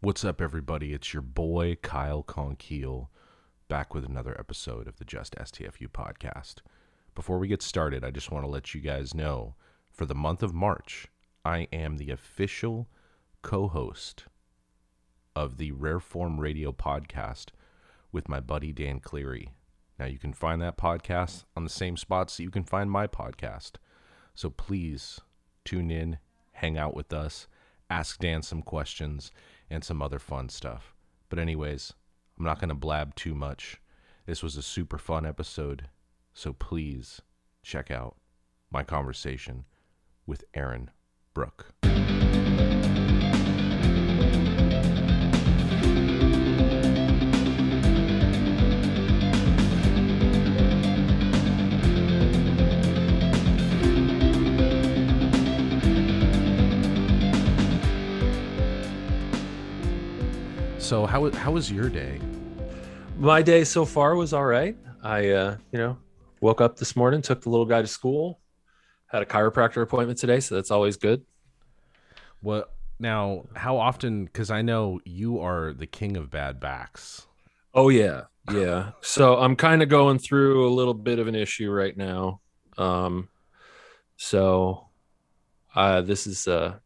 What's up, everybody? It's your boy Kyle Konkiel back with another episode of the Just STFU podcast. Before we get started, I just want to let you guys know for the month of March, I am the official co host of the Rare Form Radio podcast with my buddy Dan Cleary. Now, you can find that podcast on the same spots that you can find my podcast. So please tune in, hang out with us, ask Dan some questions, and some other fun stuff. But, anyways, I'm not going to blab too much. This was a super fun episode. So please check out my conversation with Aaron Bruch. So how how was your day? My day so far was all right. I uh, you know, woke up this morning, took the little guy to school, had a chiropractor appointment today, so that's always good. What now? How often? Because I know you are the king of bad backs. Oh yeah, yeah. so I'm kind of going through a little bit of an issue right now. Um, so uh, this is uh,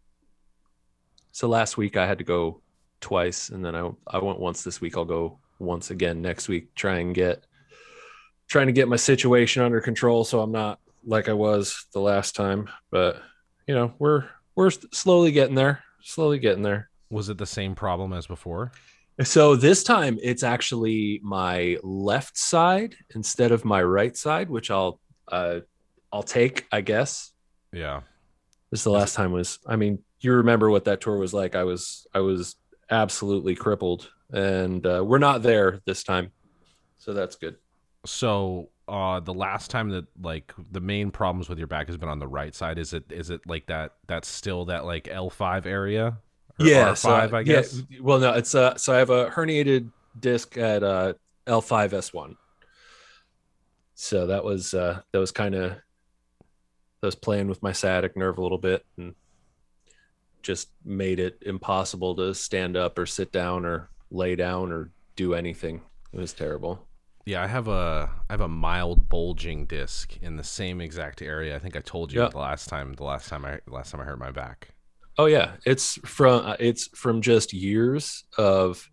so last week I had to go twice, and then I I went once this week. I'll go once again next week. Try and get trying to get my situation under control, so I'm not like I was the last time. But you know, we're we're slowly getting there. Slowly getting there. Was it the same problem as before? So this time it's actually my left side instead of my right side, which I'll uh I'll take, I guess. Yeah. This is the last time was I mean, you remember what that tour was like. I was I was absolutely crippled and uh, we're not there this time. So that's good. So uh the last time that like the main problems with your back has been on the right side is it is it like that that's still that like L5 area Or yeah, R5 so, I guess. Yeah, well no, it's uh so I have a herniated disc at uh L5S1. So that was uh that was kind of that was playing with my sciatic nerve a little bit and just made it impossible to stand up or sit down or lay down or do anything. It was terrible. Yeah, I have a I have a mild bulging disc in the same exact area. I think I told you the last time the last time I last time I hurt my back. Oh yeah, it's from uh, it's from just years of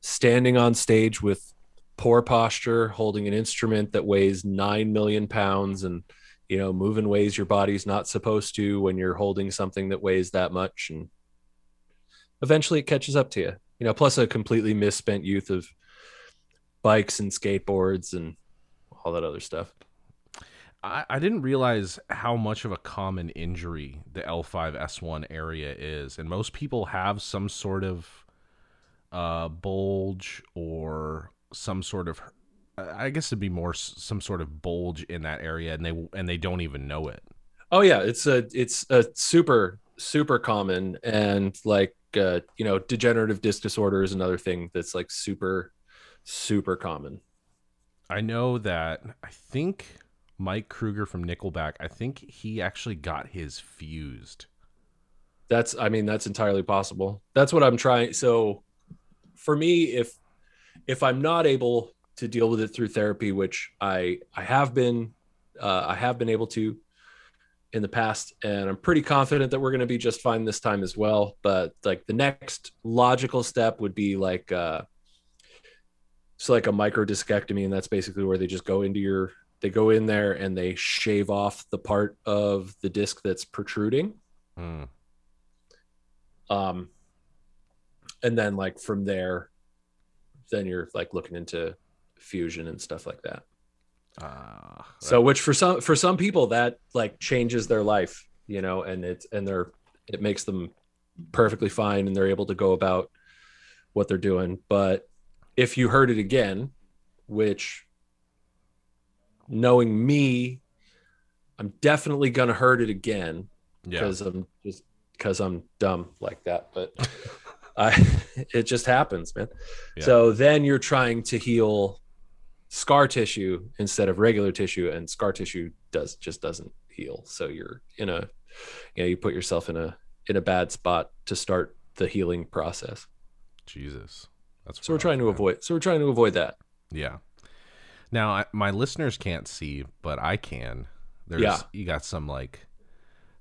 standing on stage with poor posture, holding an instrument that weighs 9 million pounds and you know, moving ways your body's not supposed to when you're holding something that weighs that much and eventually it catches up to you. You know, plus a completely misspent youth of bikes and skateboards and all that other stuff. I, I didn't realize how much of a common injury the L5S1 area is. And most people have some sort of uh, bulge or some sort of, I guess it'd be more some sort of bulge in that area, and they and they don't even know it. Oh yeah, it's a it's a super super common, and like uh, you know, degenerative disc disorder is another thing that's like super super common. I know that I think Mike Kroeger from Nickelback, I think he actually got his fused. That's I mean that's entirely possible. That's what I'm trying so for me if if I'm not able to deal with it through therapy which I I have been uh, I have been able to in the past and I'm pretty confident that we're going to be just fine this time as well but like the next logical step would be like uh it's like a micro discectomy and that's basically where they just go into your they go in there and they shave off the part of the disc that's protruding mm. um and then like from there then you're like looking into fusion and stuff like that uh, so which for some for some people that like changes their life you know and it's and they're it makes them perfectly fine and they're able to go about what they're doing but if you heard it again, which knowing me, I'm definitely gonna hurt it again because yeah. I'm just because I'm dumb like that. But I it just happens, man. Yeah. So then you're trying to heal scar tissue instead of regular tissue, and scar tissue does just doesn't heal. So you're in a you know, you put yourself in a in a bad spot to start the healing process. Jesus. That's So we're trying to avoid. So we're trying to avoid that. Yeah. Now I, my listeners can't see, but I can. There's Yeah. you got some like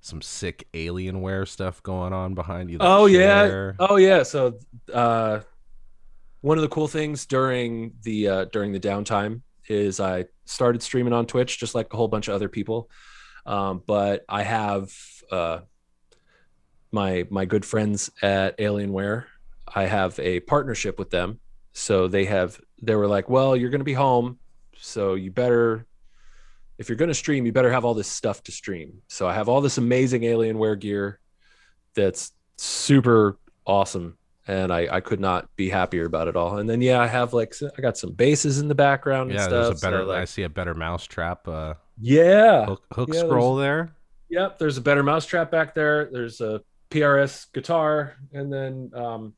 some sick Alienware stuff going on behind you. Oh yeah. Oh yeah. So uh one of the cool things during the uh during the downtime is I started streaming on Twitch just like a whole bunch of other people. Um but I have uh my my good friends at Alienware. I have a partnership with them. So they have they were like, "Well, you're going to be home, so you better if you're going to stream, you better have all this stuff to stream." So I have all this amazing Alienware gear that's super awesome and I, I could not be happier about it all and then yeah i have like I got some bases in the background and Yeah, stuff there's a better so, I see a better mousetrap uh yeah hook, hook yeah, scroll there. yep there's a better mousetrap back there there's a prs guitar and then um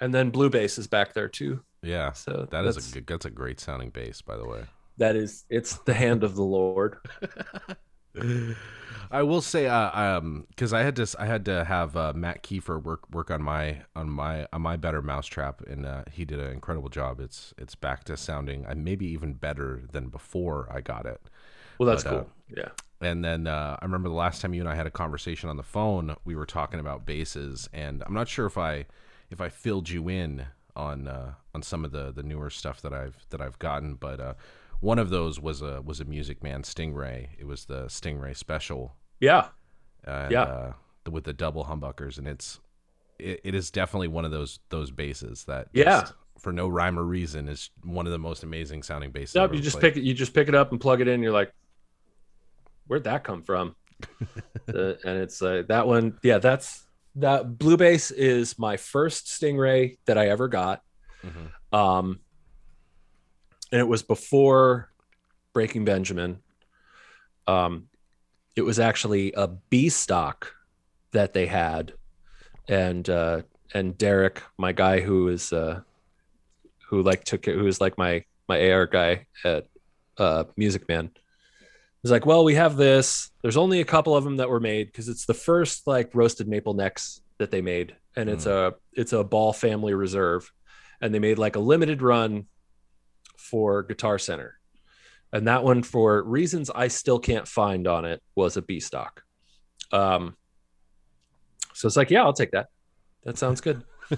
and then blue bass is back there too Yeah. so That is a good, that's a great sounding bass, by the way. that is it's the hand of the lord I will say, uh, um, because I had to, I had to have uh, Matt Kiefer work work on my on my on my better mousetrap, and uh, he did an incredible job. It's it's back to sounding, uh, maybe even better than before I got it. well that's But, uh, cool yeah And then uh, I remember the last time you and I had a conversation on the phone, we were talking about basses, and I'm not sure if I if I filled you in on uh, on some of the the newer stuff that I've that I've gotten, but uh, one of those was a was a Music Man Stingray. It was the Stingray Special, yeah and, Yeah. uh, the, with the double humbuckers, and it's it, it is definitely one of those those basses that Yeah. just, for no rhyme or reason is one of the most amazing sounding basses. I've you just played. pick it. You just pick it up and plug it in. You're like, where'd that come from? Uh, and it's uh, that one. Yeah, that's that. Blue Bass is my first Stingray that I ever got. Mhm. Um, and it was before Breaking Benjamin. Um, it was actually a B stock that they had, and uh, and Derek, my guy who is uh, who like took it, who was like my my AR guy at uh, Music Man. He's like, well, we have this. There's only a couple of them that were made because it's the first like roasted maple necks that they made, and it's a it's a Ball Family Reserve, and they made like a limited run for Guitar Center, and that one for reasons I still can't find on it was a B stock. Um, so it's like, yeah, I'll take that. That sounds good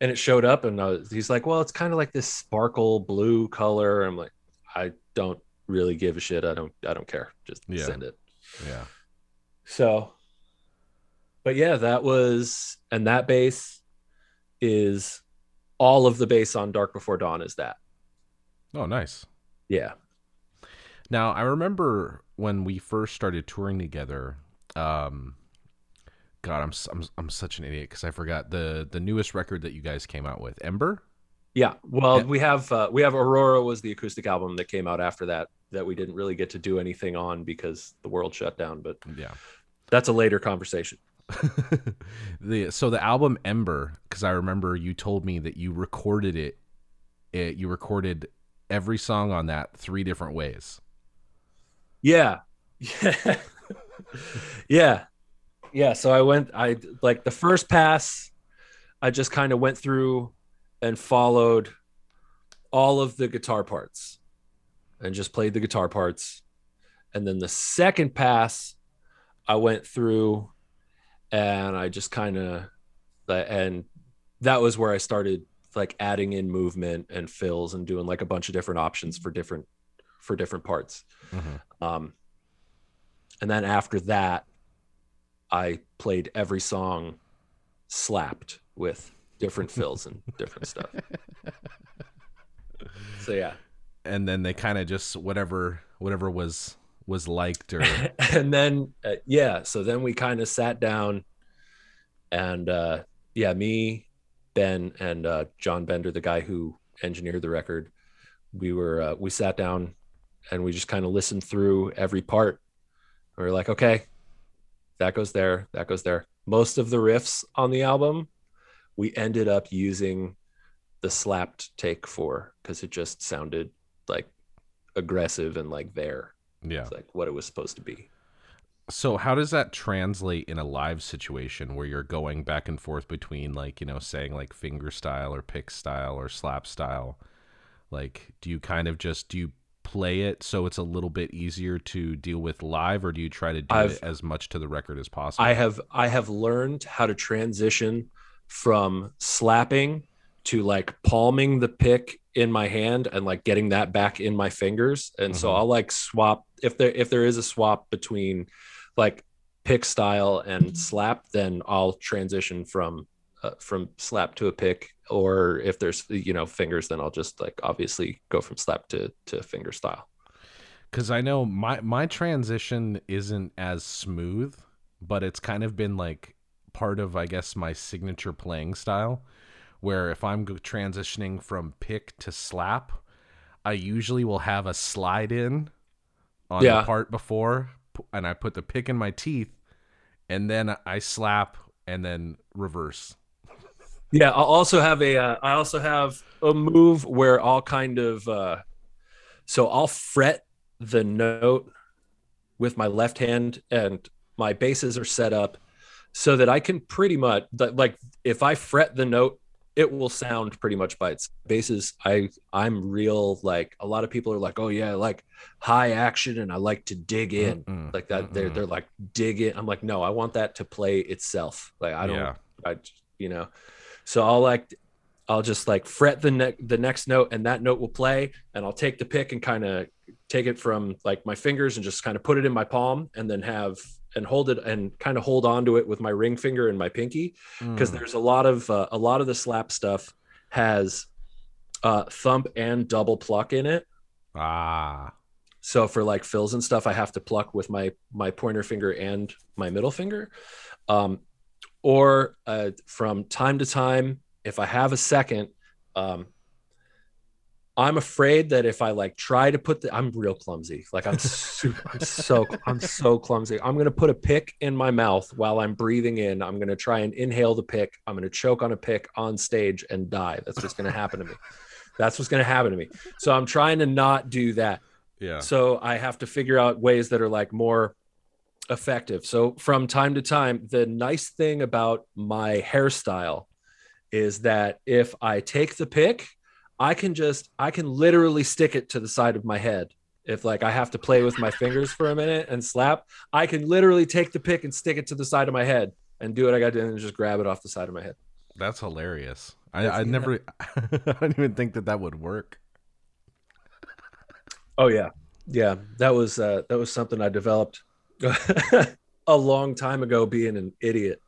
and it showed up and uh, he's like well it's kind of like this sparkle blue color i'm like i don't really give a shit i don't i don't care just Yeah. send it yeah. so but yeah that was and that bass is all of the bass on dark before dawn is that Oh, nice. yeah Now, I remember when we first started touring together. Um, God, I'm I'm, I'm such an idiot because I forgot the the newest record that you guys came out with, Ember. yeah well Yeah. we have uh, we have aurora was the acoustic album that came out after that that we didn't really get to do anything on because the world shut down but Yeah. that's a later conversation the so the album Ember, because I remember you told me that you recorded it, it. You recorded every song on that three different ways. Yeah. Yeah. yeah. Yeah. So I went, I like the first pass, I just kind of went through and followed all of the guitar parts and just played the guitar parts. And then the second pass, I went through and I just kind of, and that was where I started like adding in movement and fills and doing like a bunch of different options for different, for different parts. Um, and then after that, I played every song slapped with different fills and different stuff. So yeah, And then they kind of just whatever whatever was was liked or and then uh, yeah, so then we kind of sat down, and uh, yeah, me, Ben, and uh, John Bender, the guy who engineered the record, we were uh, we sat down, and we just kind of listened through every part. We were like, okay, that goes there, that goes there. Most of the riffs on the album, we ended up using the slapped take for because it just sounded like aggressive and like there. Yeah. It's like what it was supposed to be. So how does that translate in a live situation where you're going back and forth between like, you know, saying like finger style or pick style or slap style? Like do you kind of just do you play it so it's a little bit easier to deal with live or do you try to do I've- it as much to the record as possible? I have I have learned how to transition from slapping to like palming the pick in my hand and like getting that back in my fingers. And so Mhm. I'll like swap if there if there is a swap between like pick style and slap, then I'll transition from uh, from slap to a pick. Or if there's you know fingers, then I'll just like obviously go from slap to to finger style. Cuz I know my my transition isn't as smooth, but it's kind of been like part of I guess my signature playing style where if I'm transitioning from pick to slap, I usually will have a slide in on Yeah. the part before and I put the pick in my teeth and then I slap and then reverse. Yeah, I'll also have a. Uh, I also have a move where I'll kind of. Uh, so I'll fret the note with my left hand, and my bases are set up so that I can pretty much like if I fret the note, it will sound pretty much by its basis. I I'm real like a lot of people are like, oh yeah, I like high action, and I like to dig in Mm-mm, like that. They're mm-mm. they're like dig in. I'm like, no, I want that to play itself. Like I don't. Yeah. I you know, so I'll like I'll just like fret the ne- the next note and that note will play and I'll take the pick and kind of take it from like my fingers and just kind of put it in my palm and then have and hold it and kind of hold on to it with my ring finger and my pinky because Mm. there's a lot of uh, a lot of the slap stuff has uh thump and double pluck in it. Ah. So for like fills and stuff i have to pluck with my my pointer finger and my middle finger. Um or uh, from time to time if i have a second um i'm afraid that if i like try to put the i'm real clumsy. Like i'm super i'm so i'm so clumsy. I'm going to put a pick in my mouth while i'm breathing in. I'm going to try and inhale the pick. I'm going to choke on a pick on stage and die. That's what's going to happen to me. That's what's going to happen to me. So i'm trying to not do that. Yeah. so I have to figure out ways that are like more effective. So from time to time, the nice thing about my hairstyle is that if I take the pick, I can just I can literally stick it to the side of my head. If like I have to play with my fingers for a minute and slap, I can literally take the pick and stick it to the side of my head and do what I got to do and just grab it off the side of my head. That's hilarious. I, I never I didn't even think that that would work. Oh yeah, yeah. That was uh, that was something I developed a long time ago, being an idiot.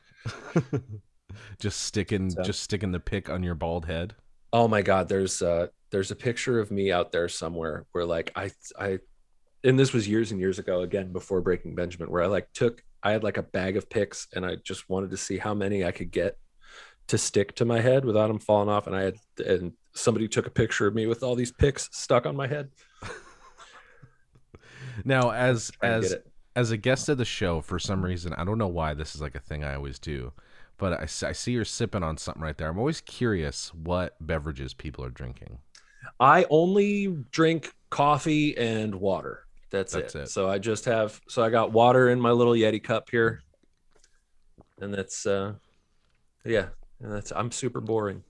just sticking So- just sticking the pick on your bald head. Oh my God, there's uh, there's a picture of me out there somewhere where like I I, and this was years and years ago again before Breaking Benjamin, where I like took I had like a bag of picks and I just wanted to see how many I could get to stick to my head without them falling off, and I had and somebody took a picture of me with all these picks stuck on my head. Now as as as a guest of the show for some reason, I don't know why this is like a thing I always do, but I see you're sipping on something right there. I'm always curious what beverages people are drinking. I only drink coffee and water. That's, That's it. it. So I just have so I got water in my little Yeti cup here. And that's uh yeah, and that's I'm super boring.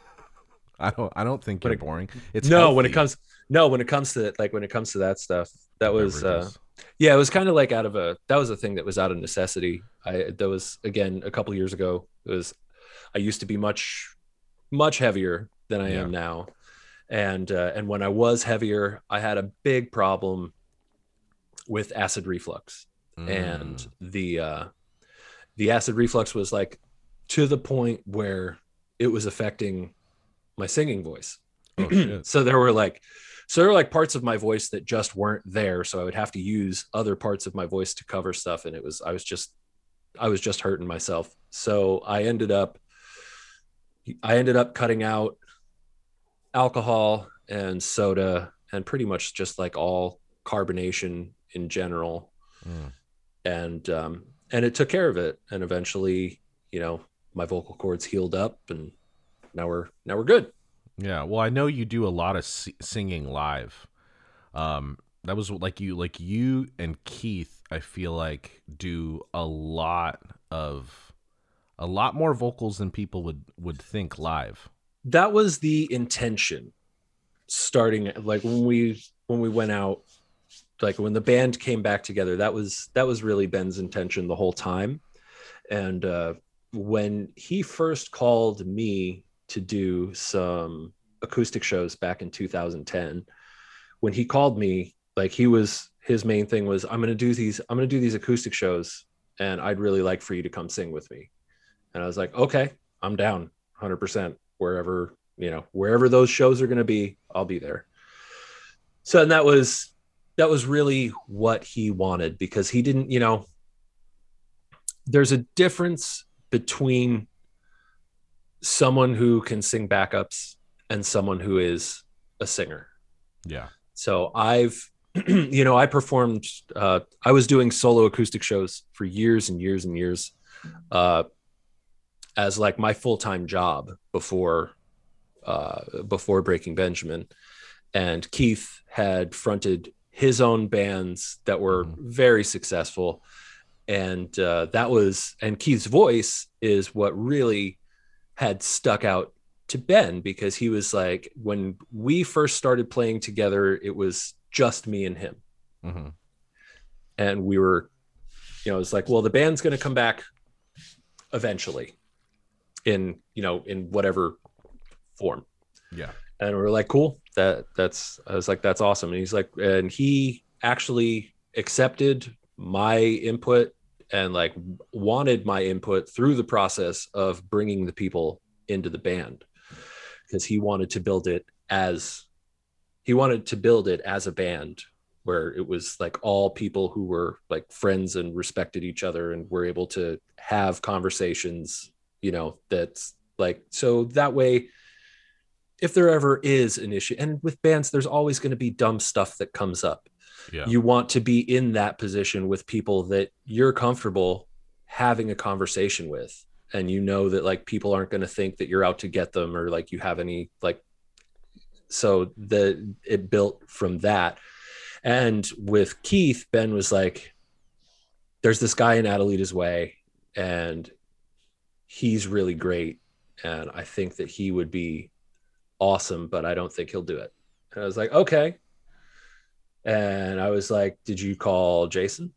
I don't I don't think you're it- boring. It's no, when it comes no, when it comes to like when it comes to that stuff, that was uh beverages. Yeah, it was kind of like out of a that was a thing that was out of necessity. I that was again a couple years ago. It was I used to be much much heavier than I Yeah. am now. And uh, and when I was heavier, I had a big problem with acid reflux. And Mm. the uh the acid reflux was like to the point where it was affecting my singing voice Oh, so there were like so there were like parts of my voice that just weren't there so i would have to use other parts of my voice to cover stuff and it was i was just i was just hurting myself. So i ended up i ended up cutting out alcohol and soda and pretty much just like all carbonation in general. Mm. and um and it took care of it and eventually you know my vocal cords healed up and now we're now we're good Yeah, well, I know you do a lot of singing live. Um, that was like you, like you and Keith. I feel like do a lot of a lot more vocals than people would would think live. That was the intention starting like when we when we went out like when the band came back together that was that was really ben's intention the whole time and uh when he first called me to do some acoustic shows back in 2010 when he called me like he was his main thing was i'm going to do these i'm going to do these acoustic shows and i'd really like for you to come sing with me. And i was like okay i'm down 100% wherever you know wherever those shows are going to be i'll be there. So and that was that was really what he wanted because he didn't you know there's a difference between someone who can sing backups and someone who is a singer Yeah. so i've you know i performed uh, i was doing solo acoustic shows for years and years and years uh, as like my full-time job before uh, before breaking benjamin and keith had fronted his own bands that were Mhm. very successful and uh, that was and keith's voice is what really had stuck out to ben because he was like when we first started playing together it was just me and him. Hmm and we were you know it's like well the band's going to come back eventually in you know in whatever form. Yeah. and we are like cool. That that's i was like that's awesome. And he's like and he actually accepted my input and like wanted my input through the process of bringing the people into the band. Because he wanted to build it as he wanted to build it as a band where it was like all people who were like friends and respected each other and were able to have conversations you know that's like so that way if there ever is an issue and with bands there's always going to be dumb stuff that comes up You want to be in that position with people that you're comfortable having a conversation with. And you know that like people aren't going to think that you're out to get them or like you have any like so the it built from that. And with keith ben was like there's this guy in Adelitas Way and he's really great and i think that he would be awesome but i don't think he'll do it. And i was like okay and i was like did you call jason?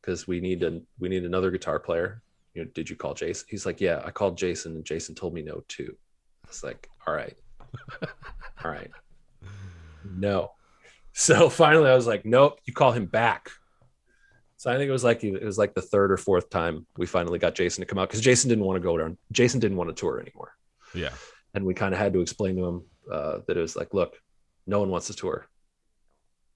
Because we need a we need another guitar player. You know did you call jason? He's like yeah i called jason and jason told me no too. It's like all right. All right. No. So finally i was like nope you call him back. So i think it was like it was like the third or fourth time we finally got jason to come out because jason didn't want to go down jason didn't want to tour anymore. Yeah. and we kind of had to explain to him uh, that it was like look no one wants to tour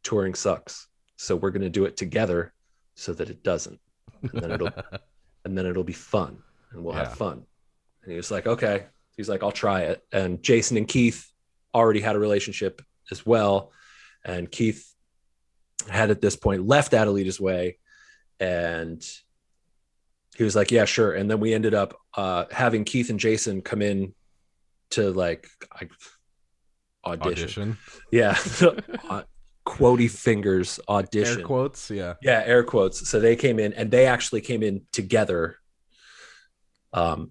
touring sucks. So we're going to do it together so that it doesn't. And then it'll and then it'll be fun and we'll Yeah. have fun. And he was like okay. He's like i'll try it. And jason and keith already had a relationship as well. And keith had at this point left Adelitas Way. And he was like yeah sure. And then we ended up uh having keith and jason come in to like I, audition. Audition. yeah quotey fingers audition Air quotes. Yeah. yeah air quotes so they came in and they actually came in together um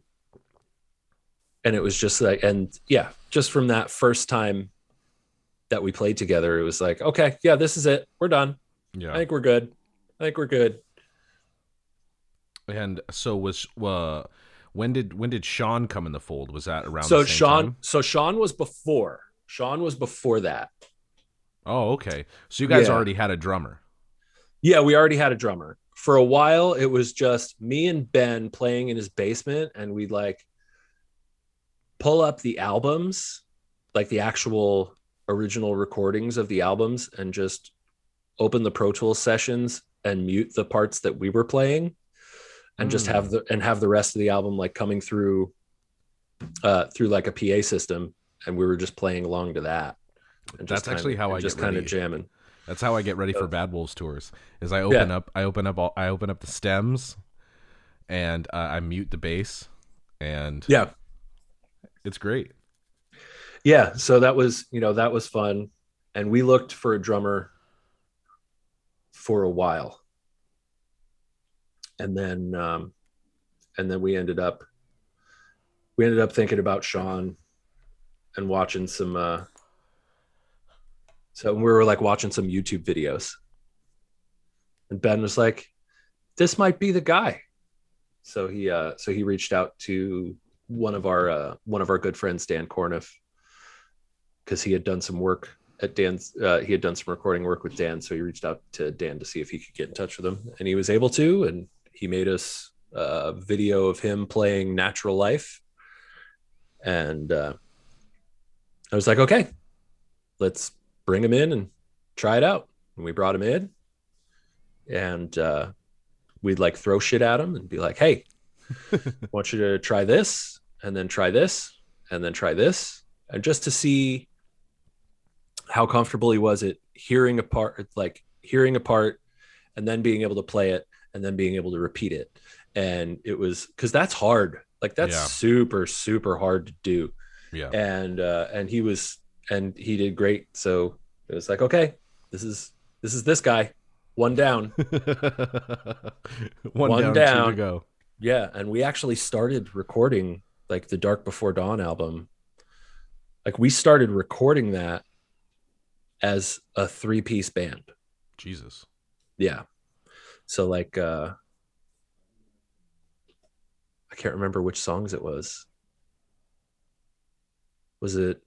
and it was just like and yeah just from that first time that we played together it was like okay yeah this is it we're done Yeah. i think we're good i think we're good And so was uh when did when did Sean come in the fold? Was that around so sean time? so sean was before sean was before that Oh, okay. So you guys Yeah. already had a drummer. Yeah, we already had a drummer. For a while, it was just me and Ben playing in his basement, and we'd like pull up the albums, like the actual original recordings of the albums, and just open the Pro Tools sessions and mute the parts that we were playing, and just Mm. have the and have the rest of the album like coming through uh through like a PA system, and we were just playing along to that. And That's actually kinda- how I just get kind of ready. jamming. That's how I get ready for Bad Wolves tours. Is I open up I open up all I open up the stems and uh, I mute the bass and Yeah, it's great. yeah so that was you know that was fun and we looked for a drummer for a while and then um, and then we ended up we ended up thinking about Sean and watching some uh so we were like watching some YouTube videos. And Ben was like, this might be the guy. So he uh so he reached out to one of our uh one of our good friends, Dan Corniff, because he had done some work at Dan's uh, he had done some recording work with Dan. So he reached out to Dan to see if he could get in touch with him. And he was able to, and he made us a video of him playing natural life. And uh I was like, okay, let's bring him in and try it out. And we brought him in and uh, we'd like throw shit at him and be like, hey, I want you to try this and then try this and then try this. And just to see how comfortable he was at hearing a part, like hearing a part and then being able to play it and then being able to repeat it. And it was because that's hard. Like that's Yeah. super, super hard to do Yeah. and uh, and he was and he did great. So it was like, okay, this is this is this guy, one down. one, One down, two down. to go. yeah, and we actually started recording like the Dark Before Dawn album. Like we started recording that as a three piece band. Jesus. Yeah. So like uh I can't remember which songs it was. Was it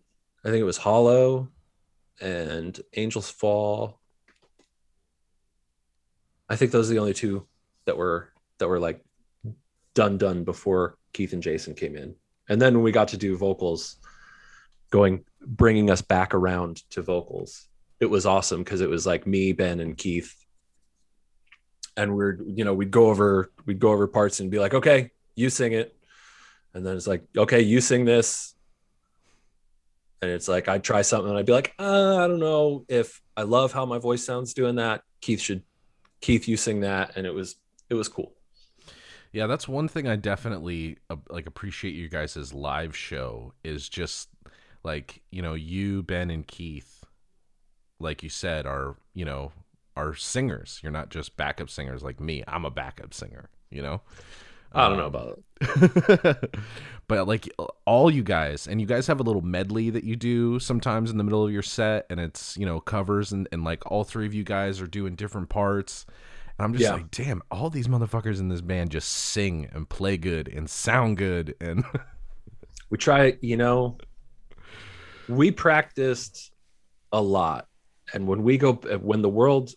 I think it was Hollow and Angels Fall. I think those are the only two that were that were like done done before Keith and Jason came in. And then when we got to do vocals going bringing us back around to vocals. It was awesome because it was like me, Ben and Keith and we're you know we'd go over we'd go over parts and be like okay you sing it and then it's like okay you sing this and it's like i'd try something and i'd be like uh, i don't know if i love how my voice sounds doing that keith should keith you sing that and it was it was cool Yeah, that's one thing I definitely uh, like appreciate you guys' live show is just like, you know, you, Ben and Keith, like you said, are, you know, are singers. You're not just backup singers like me. I'm a backup singer, you know? I don't know about it but like all you guys and you guys have a little medley that you do sometimes in the middle of your set and it's you know covers and, and like all three of you guys are doing different parts. And i'm just Yeah. like damn all these motherfuckers in this band just sing and play good and sound good and we try you know we practiced a lot. And when we go when the world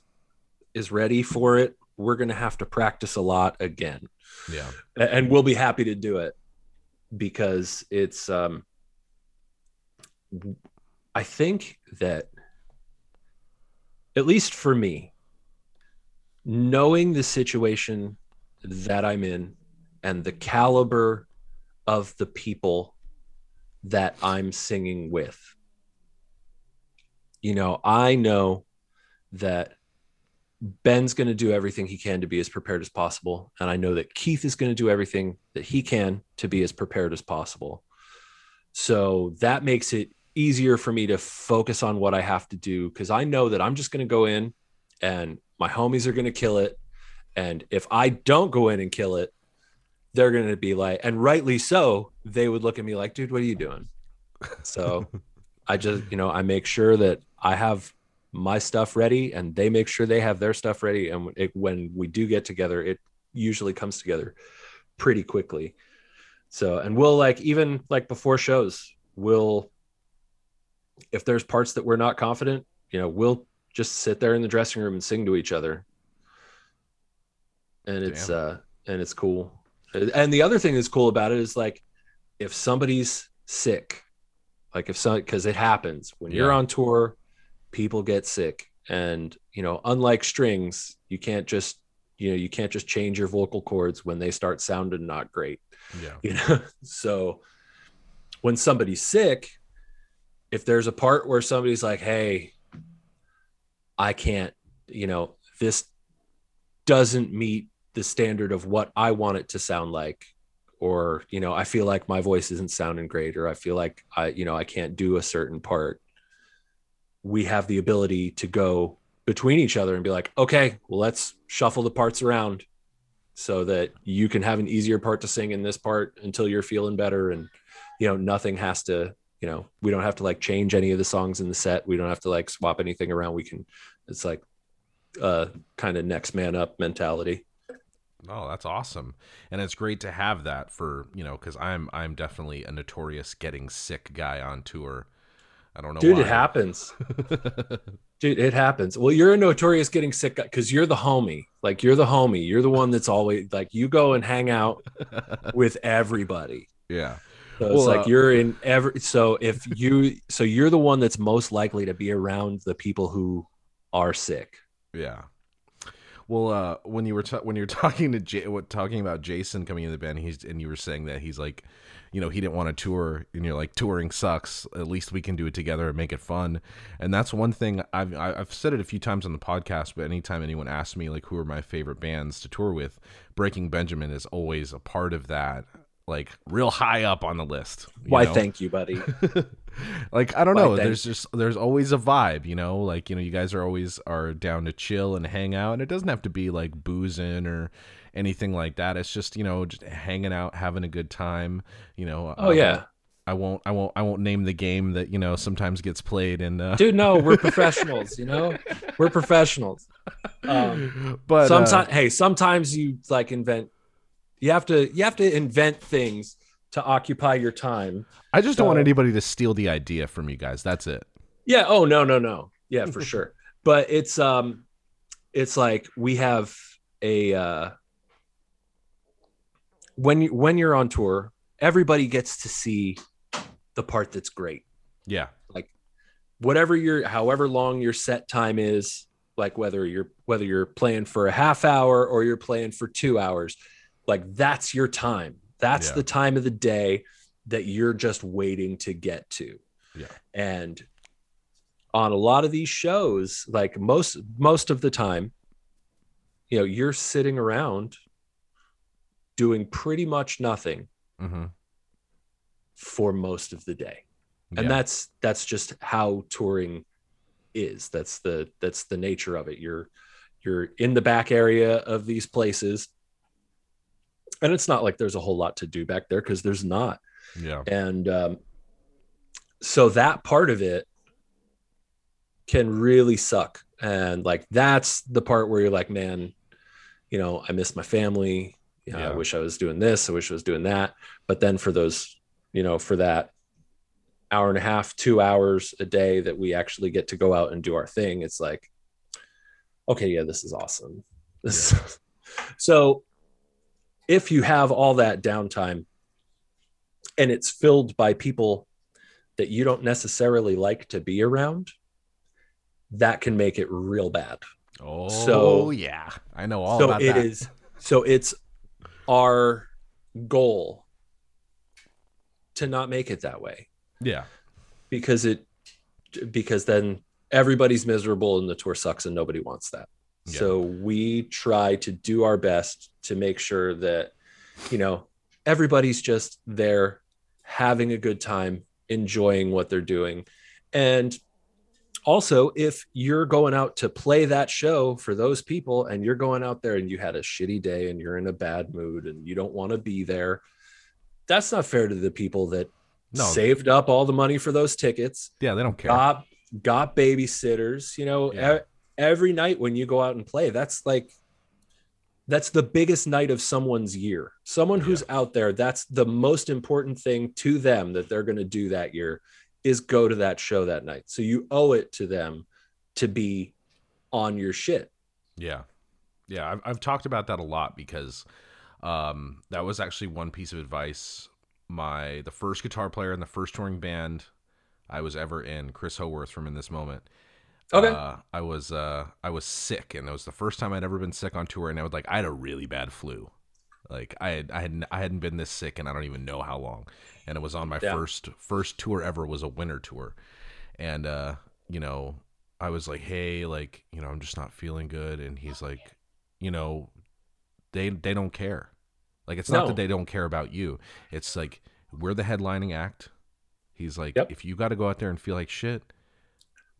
is ready for it we're going to have to practice a lot again yeah. And we'll be happy to do it because it's um i think that at least for me knowing the situation that i'm in and the caliber of the people that i'm singing with you know i know that Ben's going to do everything he can to be as prepared as possible. And I know that Keith is going to do everything that he can to be as prepared as possible. So that makes it easier for me to focus on what I have to do because I know that I'm just going to go in and my homies are going to kill it. And if I don't go in and kill it, they're going to be like, and rightly so, they would look at me like, dude, what are you doing? So I just, you know, I make sure that I have my stuff ready and they make sure they have their stuff ready and it, when we do get together it usually comes together pretty quickly. So and we'll like even like before shows we'll if there's parts that we're not confident you know we'll just sit there in the dressing room and sing to each other. And it's Damn. uh and it's cool. And the other thing that's cool about it is like if somebody's sick like if some because it happens when you're on tour people get sick. And you know unlike strings you can't just you know you can't just change your vocal cords when they start sounding not great. Yeah. You know so when somebody's sick if there's a part where somebody's like hey i can't you know this doesn't meet the standard of what i want it to sound like or you know i feel like my voice isn't sounding great or i feel like i you know i can't do a certain part we have the ability to go between each other and be like okay well let's shuffle the parts around so that you can have an easier part to sing in this part until you're feeling better and you know nothing has to you know we don't have to like change any of the songs in the set we don't have to like swap anything around we can it's like uh kind of next man up mentality Oh, that's awesome. And it's great to have that for, you know, cuz I'm I'm definitely a notorious getting sick guy on tour. I don't know dude why. it happens dude it happens well you're a notorious getting sick guy, because you're the homie like you're the homie you're the one that's always like you go and hang out with everybody yeah. so it's Well, like uh, you're in every so if you so you're the one that's most likely to be around the people who are sick Yeah. Well, uh, when you were ta- when you were talking to J- what talking about Jason coming in the band, he's and you were saying that he's like, you know, he didn't want to tour, and you're like, touring sucks. At least we can do it together and make it fun. And that's one thing I've I- I've said it a few times on the podcast, but anytime anyone asks me like who are my favorite bands to tour with, Breaking Benjamin is always a part of that, like real high up on the list. you why know? thank you buddy like I don't Why, know. There's just there's always a vibe, you know. Like you know, you guys are always are down to chill and hang out, and it doesn't have to be like boozing or anything like that. It's just you know just hanging out, having a good time. You know. oh um, yeah I won't. I won't. I won't name the game that you know sometimes gets played in. Uh, dude no we're professionals you know we're professionals um, but uh, sometimes hey sometimes you like invent you have to you have to invent things to occupy your time I just don't want anybody to steal the idea from you guys. That's it. yeah oh no no no yeah for sure but it's um it's like we have a uh when you when you're on tour everybody gets to see the part that's great Yeah. Like whatever your however long your set time is like whether you're whether you're playing for a half hour or you're playing for two hours like that's your time that's Yeah. the time of the day that you're just waiting to get to Yeah. and on a lot of these shows like most most of the time you know you're sitting around doing pretty much nothing Mm-hmm. for most of the day. And that's that's just how touring is. That's the that's the nature of it. You're you're in the back area of these places. And it's not like there's a whole lot to do back there because there's not. Yeah. and um, so that part of it can really suck. And like that's the part where you're like man you know i miss my family Yeah. i wish i was doing this i wish i was doing that but then for those you know for that hour and a half two hours a day that we actually get to go out and do our thing it's like okay yeah this is awesome this so if you have all that downtime and it's filled by people that you don't necessarily like to be around that can make it real bad Oh, So- yeah. I know all so about it that. is so it's our goal to not make it that way Yeah. because it because then everybody's miserable and the tour sucks and nobody wants that Yeah. so we try to do our best to make sure that you know everybody's just there having a good time enjoying what they're doing and also if you're going out to play that show for those people and you're going out there and you had a shitty day and you're in a bad mood and you don't want to be there that's not fair to the people that No. saved up all the money for those tickets Yeah. They don't care. got got babysitters you know Yeah. e- every night when you go out and play that's like that's the biggest night of someone's year someone who's out there that's the most important thing to them that they're going to do that year is go to that show that night so you owe it to them to be on your shit Yeah, yeah. I've I've talked about that a lot because um, that was actually one piece of advice. My the first guitar player in the first touring band I was ever in, Chris Howorth from In This Moment. Okay. Uh, I was uh, I was sick, and it was the first time I'd ever been sick on tour, and I was like I had a really bad flu. Like I had I hadn't I hadn't been this sick, and I don't even know how long. And it was on my Yeah. first first tour ever was a winter tour, and uh, you know I was like, hey, like, you know, I'm just not feeling good. And he's like, you know, they they don't care. Like it's not that they don't care about you. It's like we're the headlining act. He's like, Yep. if you got to go out there and feel like shit,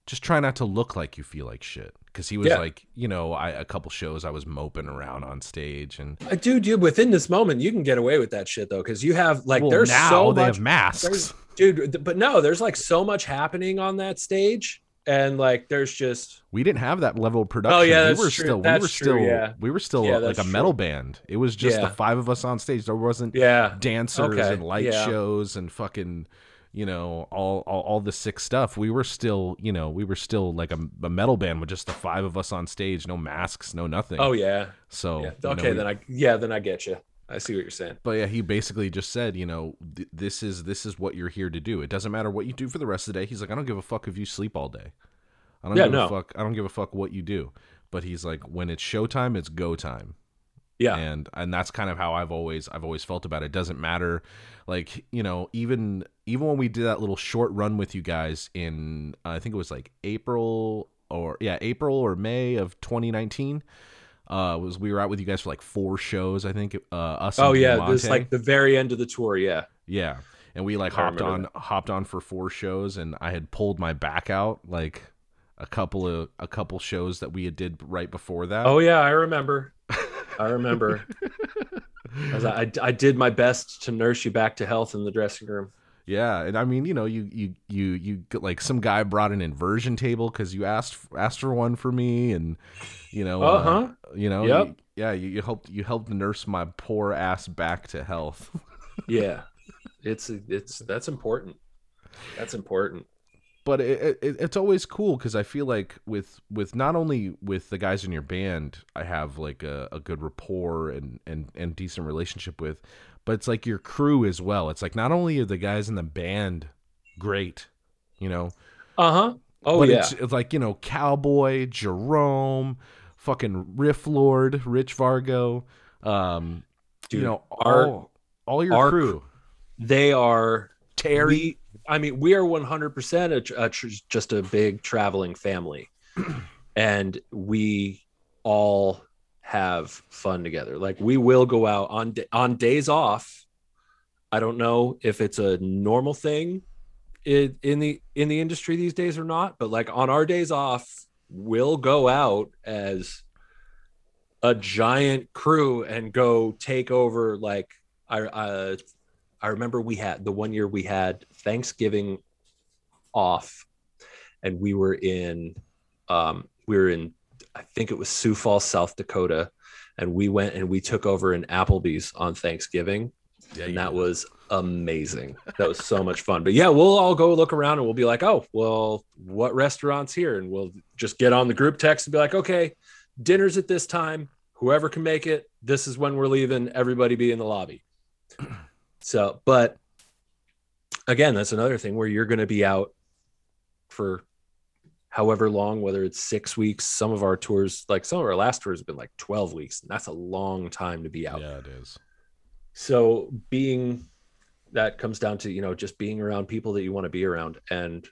just try not to look like you feel like shit. Because he was Yeah. like, you know, I a couple shows I was moping around on stage, and Uh, dude, dude, within this moment, you can get away with that shit though, because you have like well, there's now so they much, have masks. dude. But no, there's like so much happening on that stage, and like there's just We didn't have that level of production. Oh, yeah, we that's were true. still we That's were true, still yeah. we were still Yeah, like a that's metal band. It was just Yeah. the five of us on stage. There wasn't yeah, dancers Okay, and light shows and fucking you know all, all all the sick stuff we were still you know we were still like a, a metal band with just the five of us on stage no masks no nothing oh yeah, so yeah. you know, Okay, then I yeah, then I get you. I see what you're saying. but yeah he basically just said you know th- this is this is what you're here to do it doesn't matter what you do for the rest of the day he's like i don't give a fuck if you sleep all day i don't Yeah, give no. a fuck i don't give a fuck what you do but he's like when it's showtime it's go time Yeah, and and that's kind of how I've always I've always felt about it. It doesn't matter, like you know, even even when we did that little short run with you guys in I think it was like April or yeah April or May of 2019. Uh, was we were out with you guys for like four shows I think. Uh, us. Oh yeah, this like the very end of the tour. Yeah. yeah, and we like I hopped on remember hopped on for four shows, and I had pulled my back out like a couple of a couple shows that we had did right before that. Oh yeah, I remember. I remember. I, I I did my best to nurse you back to health in the dressing room. Yeah, and I mean, you know, you you you you like some guy brought an inversion table because you asked asked for one for me, and you know, uh, Uh-huh. you know, Yep. you- yeah, you, you helped you helped nurse my poor ass back to health. Yeah, it's it's that's important. That's important. But it, it it's always cool because I feel like with with not only with the guys in your band, I have like a, a good rapport and and and decent relationship with, but it's like your crew as well. It's like not only are the guys in the band great, you know, Uh huh. Oh but yeah. it's, it's like you know Cowboy, Jerome, fucking Riff Lord, Rich Vargo, um, Dude, you know our- all all your our crew. They are Terry, we- I mean, we are 100% a, a tr- just a big traveling family, and we all have fun together. Like we will go out on on days off. I don't know if it's a normal thing in, in the in the industry these days or not, but like on our days off, we'll go out as a giant crew and go take over like I uh I remember we had the one year we had Thanksgiving off and we were in um we were in I think it was Sioux Falls, South Dakota and we went and we took over an Applebee's on Thanksgiving yeah, and that was amazing. That was so much fun. But yeah, we'll all go look around and we'll be like, "Oh, well, what restaurants here?" And we'll just get on the group text and be like, "Okay, dinner's at this time. Whoever can make it, this is when we're leaving. Everybody be in the lobby." So, but again, that's another thing where you're going to be out for however long, whether it's six weeks. Some of our tours, like some of our last tours, have been like 12 weeks. And that's a long time to be out. yeah, it is. So being that comes down to, you know, just being around people that you want to be around. And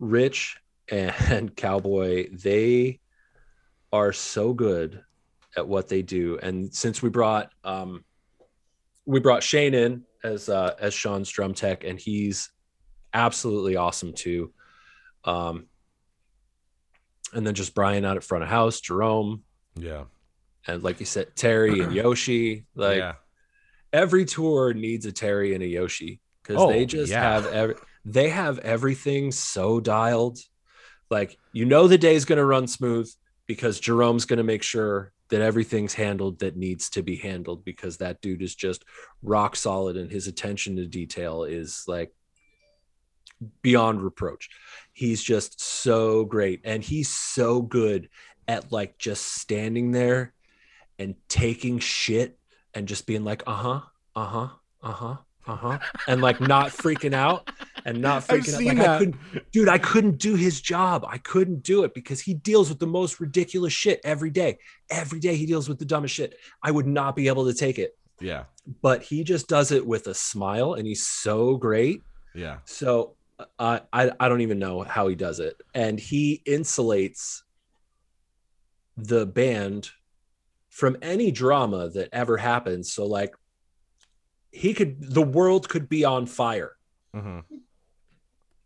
Rich and Cowboy, they are so good at what they do. And since we brought um we brought Shane in as uh as Sean's drum tech, and he's absolutely awesome too. Um and then just Brian out at front of house, Jerome, Yeah, and like you said, Terry and Yoshi. Like yeah. every tour needs a Terry and a Yoshi because Oh, they just yeah. have every, they have everything so dialed. Like you know the day's gonna run smooth because Jerome's gonna make sure that everything's handled that needs to be handled because that dude is just rock solid and his attention to detail is like beyond reproach. He's just so great and he's so good at like just standing there and taking shit and just being like, uh huh, uh huh, uh huh, uh and like not freaking out and not freaking out. Like I that. couldn't, dude, I couldn't do his job. I couldn't do it because he deals with the most ridiculous shit every day. Every day he deals with the dumbest shit. I would not be able to take it, Yeah, but he just does it with a smile and he's so great. yeah, So uh, I I don't even know how he does it, and he insulates the band from any drama that ever happens. So like he could the world could be on fire hmm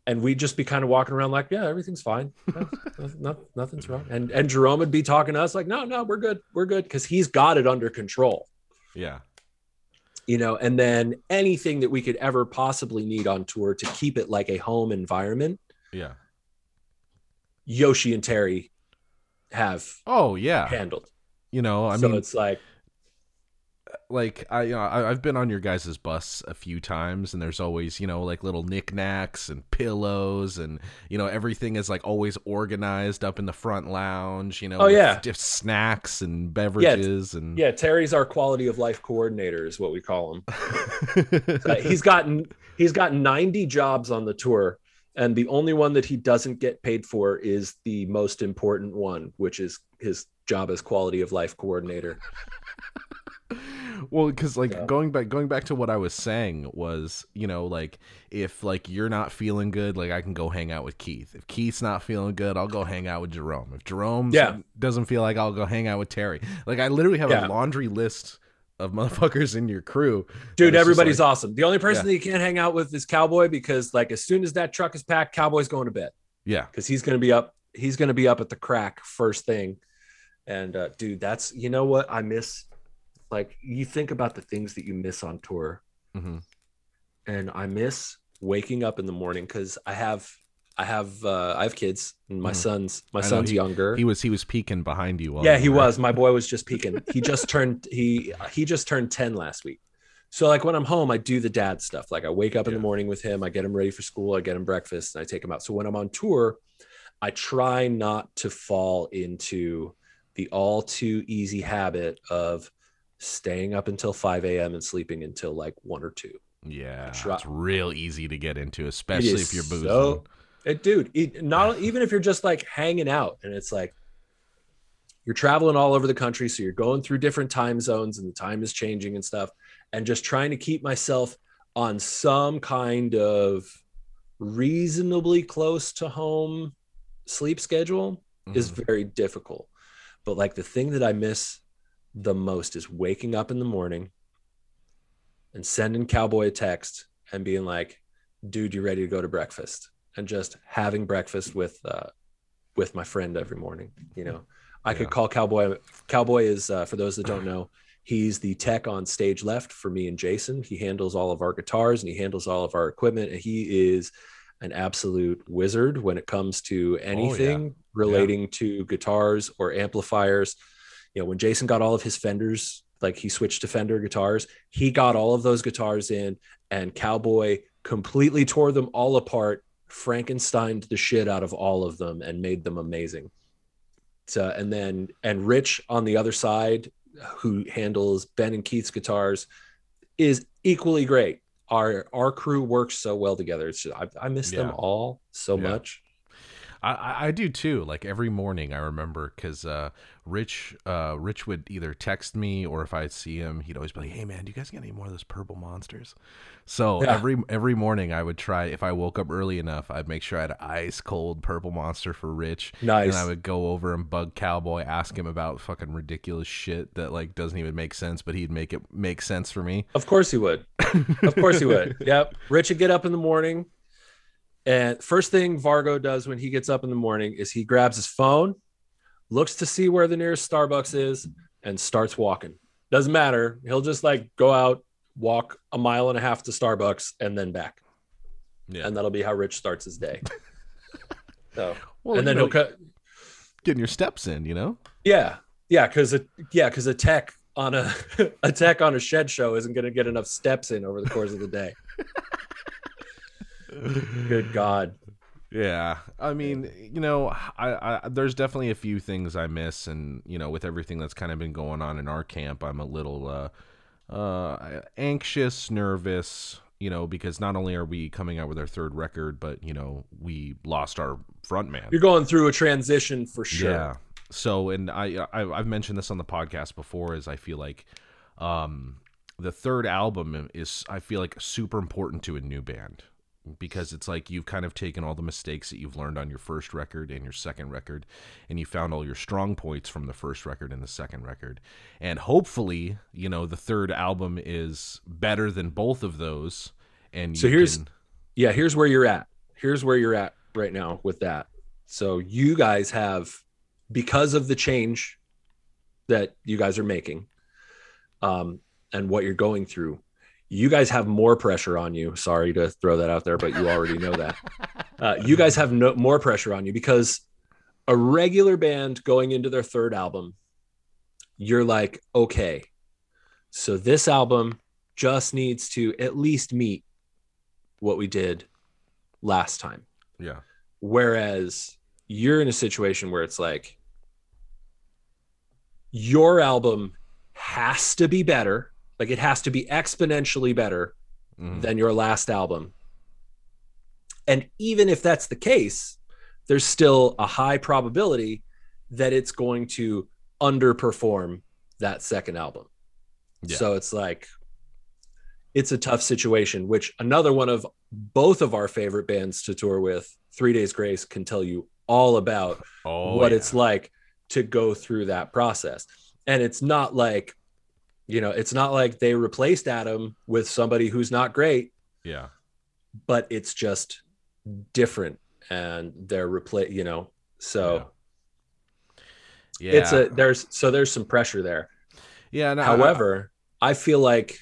and we'd just be kind of walking around like, yeah, everything's fine. No, no- no- nothing's wrong. And and Jerome would be talking to us like, no, no, we're good. We're good. Cause he's got it under control. Yeah. You know, and then anything that we could ever possibly need on tour to keep it like a home environment, Yeah. Yoshi and Terry have Oh yeah. handled. You know, I mean so mean, it's like, like I, you know, I I've been on your guys' bus a few times, and there's always you know like little knickknacks and pillows, and you know everything is like always organized up in the front lounge. You know, Oh, with yeah. snacks and beverages and yeah, Terry's our quality of life coordinator, is what we call him. Uh, he's gotten he's got 90 jobs on the tour and the only one that he doesn't get paid for is the most important one which is his job as quality of life coordinator well because like Yeah. going back going back to what i was saying was you know like if like you're not feeling good like i can go hang out with keith. If keith's not feeling good i'll go hang out with jerome. If jerome Yeah. doesn't feel like i'll go hang out with terry. Like i literally have Yeah. a laundry list of motherfuckers in your crew. Dude that it's just everybody's like- awesome. The only person that you can't hang out with is cowboy because like as soon as that truck is packed cowboy's going to bed. Yeah. Because he's going to be up he's going to be up at the crack first thing. And uh dude that's you know what? I miss like you think about the things that you miss on tour hmm and I miss waking up in the morning because I have I have uh, I have kids and my Mhm. son's my I know, son's younger. he was he was peeking behind you yeah, he was. My boy was just peeking. He just turned he he just turned ten last week. So like when I'm home, I do the dad stuff. Like I wake up in the morning with him, I get him ready for school, I get him breakfast, and I take him out. So when I'm on tour, I try not to fall into the all too easy habit of staying up until 5 a.m. and sleeping until like one or two. yeah try- it's real easy to get into especially if you're boozing so- it, dude, it, not even if you're just like hanging out and it's like you're traveling all over the country, so you're going through different time zones and the time is changing and stuff, and just trying to keep myself on some kind of reasonably close to home sleep schedule is Mhm. very difficult. But like the thing that I miss the most is waking up in the morning and sending Cowboy a text and being like, "Dude, you ready to go to breakfast?" And just having breakfast with uh, with my friend every morning. You know, I Yeah. could call Cowboy. Cowboy is uh, for those that don't know, he's the tech on stage left for me and Jason. He handles all of our guitars and he handles all of our equipment, and he is an absolute wizard when it comes to anything relating to guitars or amplifiers. You know, when Jason got all of his Fenders, like he switched to Fender guitars, he got all of those guitars in, and Cowboy completely tore them all apart, Frankensteined the shit out of all of them, and made them amazing. So, and then, and Rich on the other side, who handles Ben and Keith's guitars, is equally great. Our our crew works so well together. It's just, I, I miss them all so Yeah. much. I, I do too. Like every morning, I remember because uh, Rich, uh, Rich would either text me or if I'd see him, he'd always be like, "Hey man, do you guys get any more of those purple monsters?" So Yeah. every every morning, I would try. If I woke up early enough, I'd make sure I had an ice cold purple monster for Rich, Nice. and I would go over and bug Cowboy, ask him about fucking ridiculous shit that like doesn't even make sense, but he'd make it make sense for me. Of course he would. Of course he would. Yep. Rich would get up in the morning. And first thing Vargo does when he gets up in the morning is he grabs his phone, looks to see where the nearest Starbucks is, and starts walking. Doesn't matter. He'll just like go out, walk a mile and a half to Starbucks, and then back. Yeah. And that'll be how Rich starts his day. So well, and then know, he'll cut getting your steps in, you know. yeah. Yeah, because a yeah, because a tech on a a tech on a shed show isn't gonna get enough steps in over the course of the day. Good God. Yeah, I mean, you know, I, I there's definitely a few things I miss, and you know, with everything that's kind of been going on in our camp, I'm a little uh, uh, anxious, nervous, you know, because not only are we coming out with our third record, but you know, we lost our front man. You're going through a transition for sure. Yeah. So, and I, I I've mentioned this on the podcast before, is I feel like, um, the third album is I feel like super important to a new band because it's like you've kind of taken all the mistakes that you've learned on your first record and your second record, and you found all your strong points from the first record and the second record, and hopefully, you know, the third album is better than both of those. And So here's- can- Yeah, here's where you're at. here's where you're at right now with that. So you guys have because of the change that you guys are making um, and what you're going through, you guys have more pressure on you. Sorry to throw that out there, but you already know that. Uh, you guys have no, more pressure on you because a regular band going into their third album, you're like, okay, so this album just needs to at least meet what we did last time. Yeah. Whereas you're in a situation where it's like your album has to be better, like it has to be exponentially better Mhm. than your last album. And even if that's the case, there's still a high probability that it's going to underperform that second album. Yeah. So it's like it's a tough situation, which another one of both of our favorite bands to tour with, Three Days Grace, can tell you all about Oh, what yeah. it's like to go through that process. And it's not like, you know, it's not like they replaced Adam with somebody who's not great, Yeah. but it's just different and they're replace, you know. So Yeah. it's a there's so there's some pressure there. yeah. No, I- However, I feel like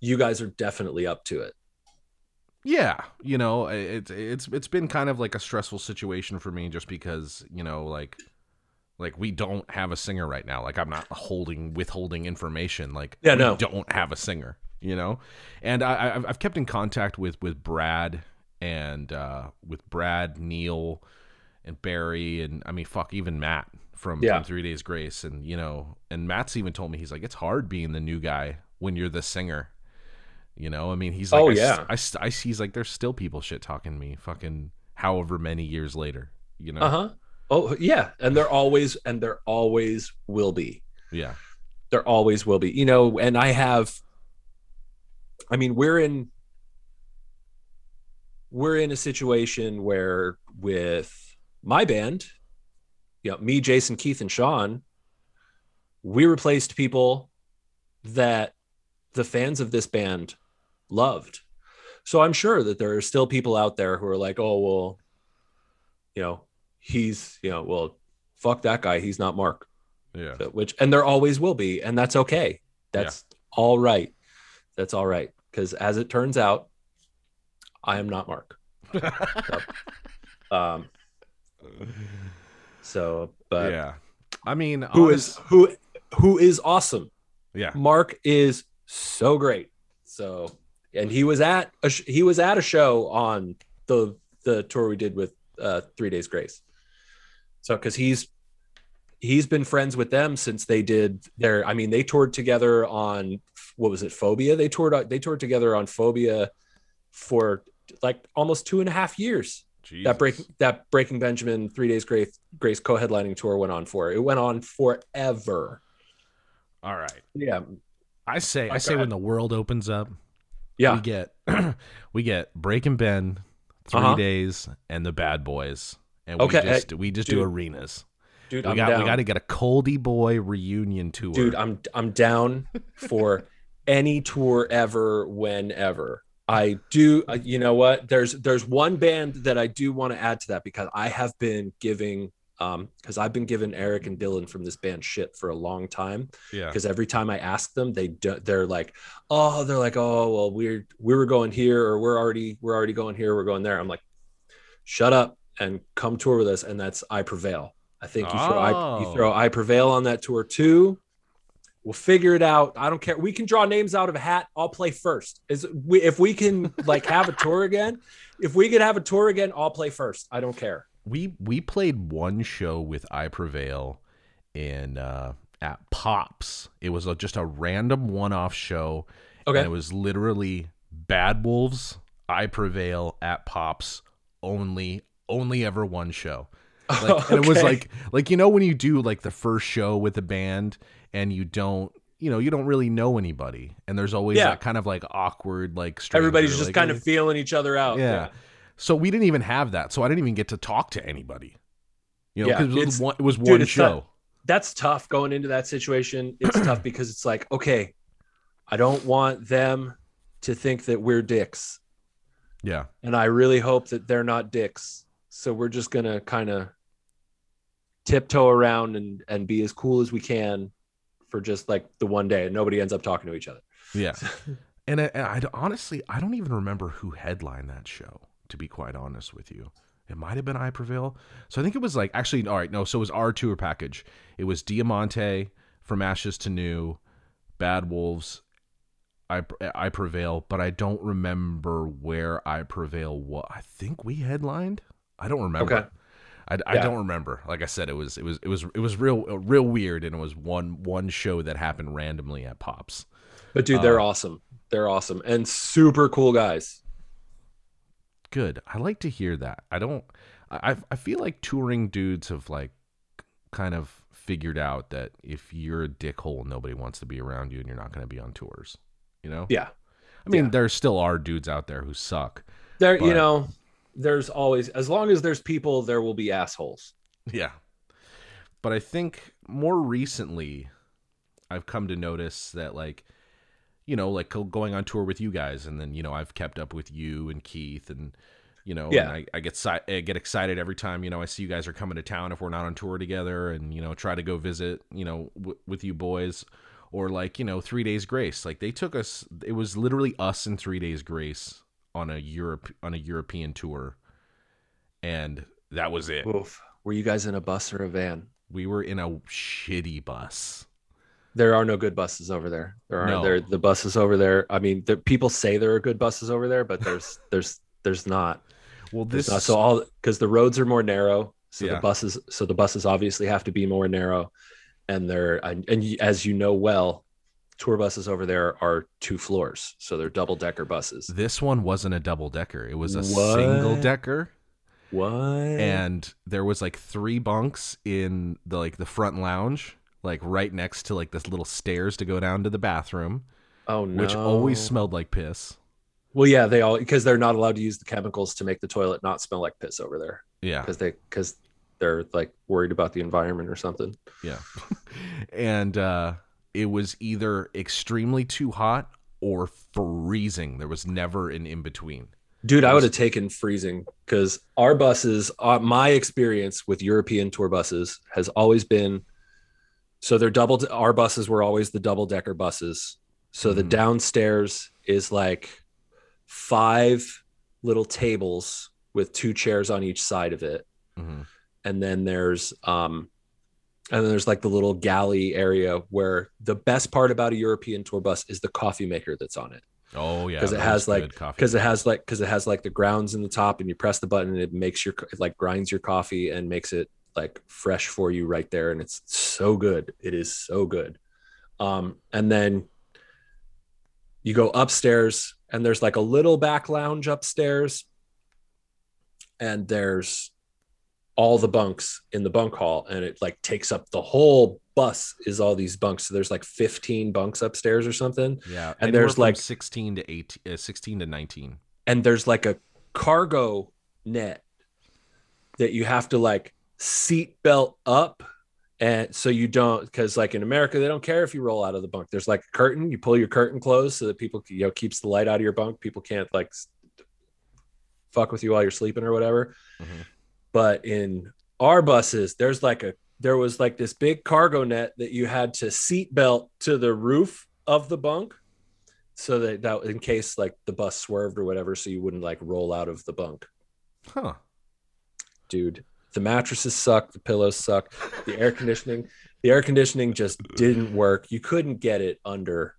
you guys are definitely up to it. yeah you know it's it's it's been kind of like a stressful situation for me just because you know like like we don't have a singer right now like i'm not holding withholding information like Yeah, we no. don't have a singer you know and i I- I've- i've kept in contact with with brad and uh with brad neil and barry and i mean fuck even matt from, Yeah. from three days grace and you know and matt's even told me he's like it's hard being the new guy when you're the singer you know, I mean, he's like, Oh, I yeah. I, see. He's like, there's still people shit talking me, fucking however many years later. You know, Uh-huh. Oh yeah. And there always and there always will be. yeah, there always will be you know and i have i mean we're in we're in a situation where with my band you know me jason keith and sean we replaced people that the fans of this band loved so i'm sure that there are still people out there who are like oh well you know he's you know well fuck that guy. He's not mark. Yeah, which and there always will be and that's okay. That's all right. That's all right. Because as it turns out i am not mark. Um so but yeah. I mean, who honest- is who who is awesome? Yeah, mark is so great. So and he was at a sh- he was at a show on the the tour we did with uh three days grace so because he's he's been friends with them since they did their i mean they toured together on what was it phobia? They toured they toured together on phobia for like almost two and a half years. That break that breaking benjamin three days grace grace co-headlining tour went on for. It went on forever. All right, yeah. I say, I say, when the world opens up, yeah. we get we get Breaking Ben, 3 Uh-huh. days, and the Bad Boys, and we Okay, just we just do arenas. dude We i'm got down we got to get a Coldy Boy reunion tour, dude i'm i'm down for any tour ever whenever. I do uh, you know what? There's there's one band that i do want to add to that because i have been giving um because i've been giving eric and dylan from this band shit for a long time. Yeah, because every time i ask them they do, they're like oh they're like oh well we're we were going here or we're already we're already going here we're going there. I'm like shut up and come tour with us and that's i prevail. I think you throw I, you Oh. throw i prevail on that tour too. We'll figure it out. I don't care. We can draw names out of a hat. I'll play first. Is we if we can like have a tour again if we could have a tour again i'll play first. I don't care. We we played one show with I Prevail in uh, at Pops. It was a, just a random one-off show. okay. And it was literally Bad Wolves, I Prevail at Pops only only ever one show. Like and it was like like you know when you do like the first show with a band and you don't you know you don't really know anybody and there's always Yeah. that kind of like awkward like stranger, everybody's just like, kind of feeling each other out yeah. So we didn't even have that. So I didn't even get to talk to anybody. You know, Yeah, because it, was one- it was one show. tough. that's tough going into that situation. It's tough because it's like, okay, I don't want them to think that we're dicks. Yeah. and I really hope that they're not dicks. So we're just gonna kind of tiptoe around and and be as cool as we can for just like the one day, and nobody ends up talking to each other. Yeah. and I, and I honestly, I don't even remember who headlined that show, to be quite honest with you. It might have been I Prevail. So I think it was like, actually, all right, no, so it was our tour package. It was Diamante, From Ashes to New, Bad Wolves, I, I Prevail, but I don't remember where I Prevail was. I think we headlined. I don't remember. Okay. I, I Yeah. don't remember. Like I said, it was it was it was it was real real weird, and it was one one show that happened randomly at Pops. But dude, they're Uh, awesome. They're awesome and super cool guys. Good. I like to hear that. I don't. I I feel like touring dudes have like kind of figured out that if you're a dickhole, nobody wants to be around you, and you're not going to be on tours. You know. Yeah. I mean, yeah. there still are dudes out there who suck. There, you know, there's always as long as there's people, there will be assholes. Yeah. But I think more recently, I've come to notice that, like, you know, like going on tour with you guys, and then you know I've kept up with you and Keith, and you know, Yeah. and I, I get si- I get excited every time you know I see you guys are coming to town if we're not on tour together, and you know try to go visit, you know, w- with you boys, or like you know Three Days Grace, like they took us, it was literally us and Three Days Grace on a Europe on a European tour, and that was it. Oof. Were you guys in a bus or a van? We were in a shitty bus. There are no good buses over there. There aren't. No. There the buses over there. I mean, the, people say there are good buses over there, but there's there's there's not. Well, There's this not. So all because the roads are more narrow, so Yeah. the buses so the buses obviously have to be more narrow, and they're and, and as you know well, tour buses over there are two floors, so they're double decker buses. this one wasn't a double decker. It was a What? single decker, What? and there was like three bunks in the like the front lounge, like right next to like this little stairs to go down to the bathroom, oh no! which always smelled like piss. Well, yeah, they all because they're not allowed to use the chemicals to make the toilet not smell like piss over there Yeah, because they because they're like worried about the environment or something. yeah. and uh, it was either extremely too hot or freezing. There was never an in between. Dude, I would have taken freezing because our buses, uh, my experience with European tour buses has always been so they're double, our buses were always the double decker buses. So the Mhm. downstairs is like five little tables with two chairs on each side of it. hmm And then there's, um, and then there's like the little galley area where the best part about a European tour bus is the coffee maker that's on it. Oh yeah, 'Cause it has, like- because it has like because it has like the grounds in the top and you press the button and it makes your it like grinds your coffee and makes it like fresh for you right there. And it's so good. It is so good. Um and then you go upstairs and there's like a little back lounge upstairs. And there's all the bunks in the bunk hall and it like takes up the whole bus is all these bunks. So there's like 15 bunks upstairs or something. Yeah, And there's, like- sixteen to eighteen, uh, sixteen to nineteen. and there's like a cargo net that you have to like seat belt up and so you don't because like in america they don't care if you roll out of the bunk. There's like a curtain. You pull your curtain closed so that people you know keeps the light out of your bunk. People can't like fuck with you while you're sleeping or whatever. Mhm. But in our buses there's like a there was like this big cargo net that you had to seat belt to the roof of the bunk so that, that in case like the bus swerved or whatever so you wouldn't like roll out of the bunk Huh. dude the mattresses suck the pillows suck the air conditioning the air conditioning just didn't work you couldn't get it under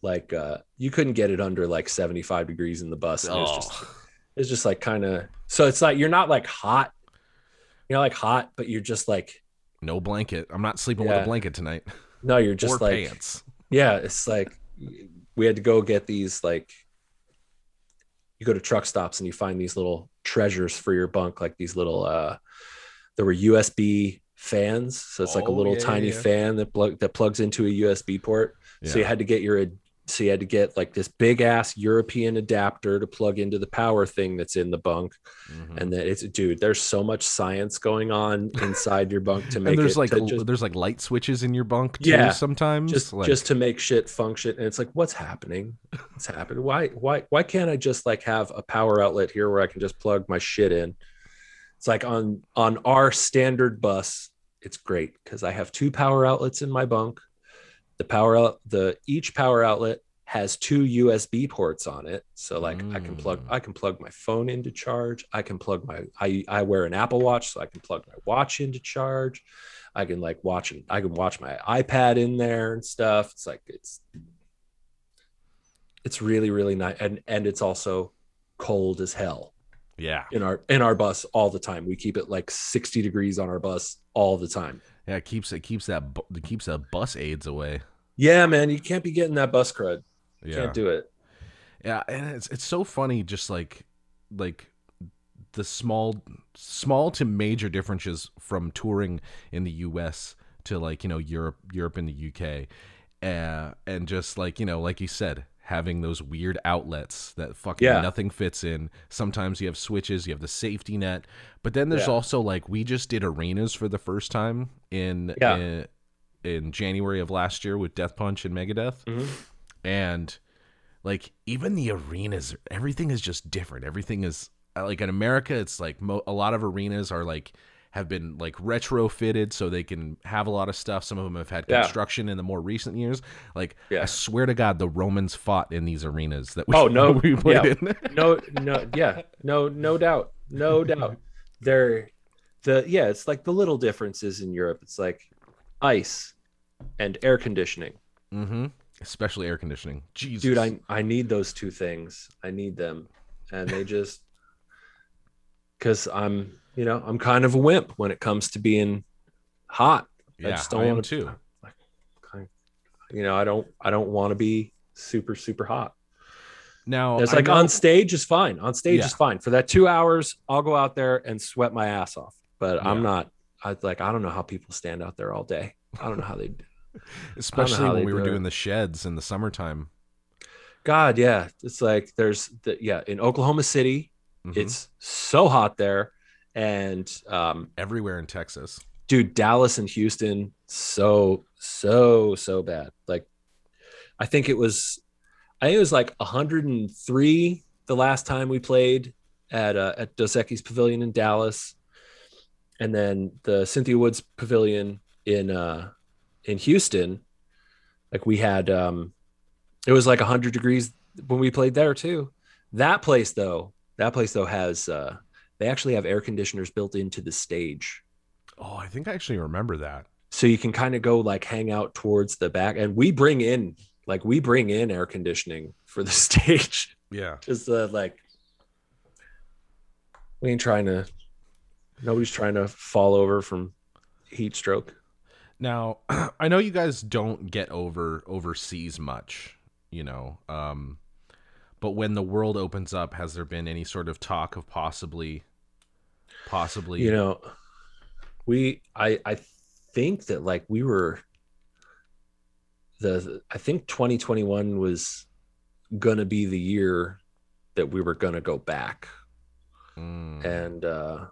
like uh you couldn't get it under like 75 degrees in the bus it was just Oh. it's just like kind of so it's like you're not like hot you're not like hot but you're just like No blanket. I'm not sleeping with a blanket tonight. no you're just or like pants. yeah it's like we had to go get these like you go to truck stops and you find these little treasures for your bunk like these little uh there were usb fans so it's like a Oh, little yeah, tiny yeah, yeah. fan that plug that plugs into a usb port so you had to get your so you had to get like this big ass European adapter to plug into the power thing that's in the bunk. Mhm. And then it's dude, there's so much science going on inside your bunk to make and there's like just, there's like light switches in your bunk too Yeah, sometimes just like, just to make shit function. And it's like, what's happening? What's happening? Why why why can't I just like have a power outlet here where I can just plug my shit in? It's like on on our standard bus, it's great because I have two power outlets in my bunk. The power out the each power outlet has two USB ports on it. So like I can plug Mm. I can plug my phone into charge. I can plug my I I wear an Apple Watch so I can plug my watch into charge. I can like watch and I can watch my iPad in there and stuff. It's like it's it's really really nice and and it's also cold as hell yeah in our in our bus all the time. We keep it like 60 degrees on our bus all the time. Yeah it keeps it keeps that it keeps that bus aids away Yeah, man, you can't be getting that bus crud. yeah Can't do it. Yeah, and it's it's so funny just like like the small small to major differences from touring in the US to like, you know, Europe Europe and the UK. Uh, and just like, you know, like you said, having those weird outlets that fucking Yeah. nothing fits in. Sometimes you have switches, you have the safety net. But then there's Yeah. also like we just did arenas for the first time in Yeah. in, in January of last year with Death Punch and Megadeth Mhm. and like even the arenas everything is just different everything is like in america it's like mo- a lot of arenas are like have been like retrofitted so they can have a lot of stuff. Some of them have had Yeah. construction in the more recent years. Like Yeah. i swear to god the romans fought in these arenas that we, Oh, no, we played yeah. in. No no yeah. No no doubt. No doubt. They're the yeah it's like the little differences in europe. It's like ice and air conditioning. Mm-hmm. especially air conditioning. Jesus. Dude i i need those two things. I need them. And they just because i'm you know i'm kind of a wimp when it comes to being hot yeah i i, just don't am want too like you know i don't i don't want to be super super hot now It's like know- on stage is fine. On stage Yeah. is fine. For that two hours, I'll go out there and sweat my ass off. But Yeah. I'm not. I like. I don't know how people stand out there all day. I don't know how they. especially how when we were it. doing the sheds in the summertime God, yeah. It's like there's the yeah in Oklahoma City. Mhm. It's so hot there, and um, everywhere in texas dude, Dallas and Houston, so so so bad. Like, I think it was, I think it was like 103 the last time we played at uh, at Dos Equis Pavilion in Dallas, and then the Cynthia Woods Pavilion in uh in Houston. Like we had, um it was like 100 degrees when we played there too. That place though, that place though has uh they actually have air conditioners built into the stage. Oh i think i actually remember that. So you can kind of go like hang out towards the back and we bring in like we bring in air conditioning for the stage. Yeah. Just uh, like we ain't trying to nobody's trying to fall over from heat stroke. Now, I know you guys don't get over overseas much, you know. Um, but when the world opens up, has there been any sort of talk of possibly, possibly, you know we i i think that like we were the i think 2021 was gonna be the year that we were gonna go back. Mm, and uh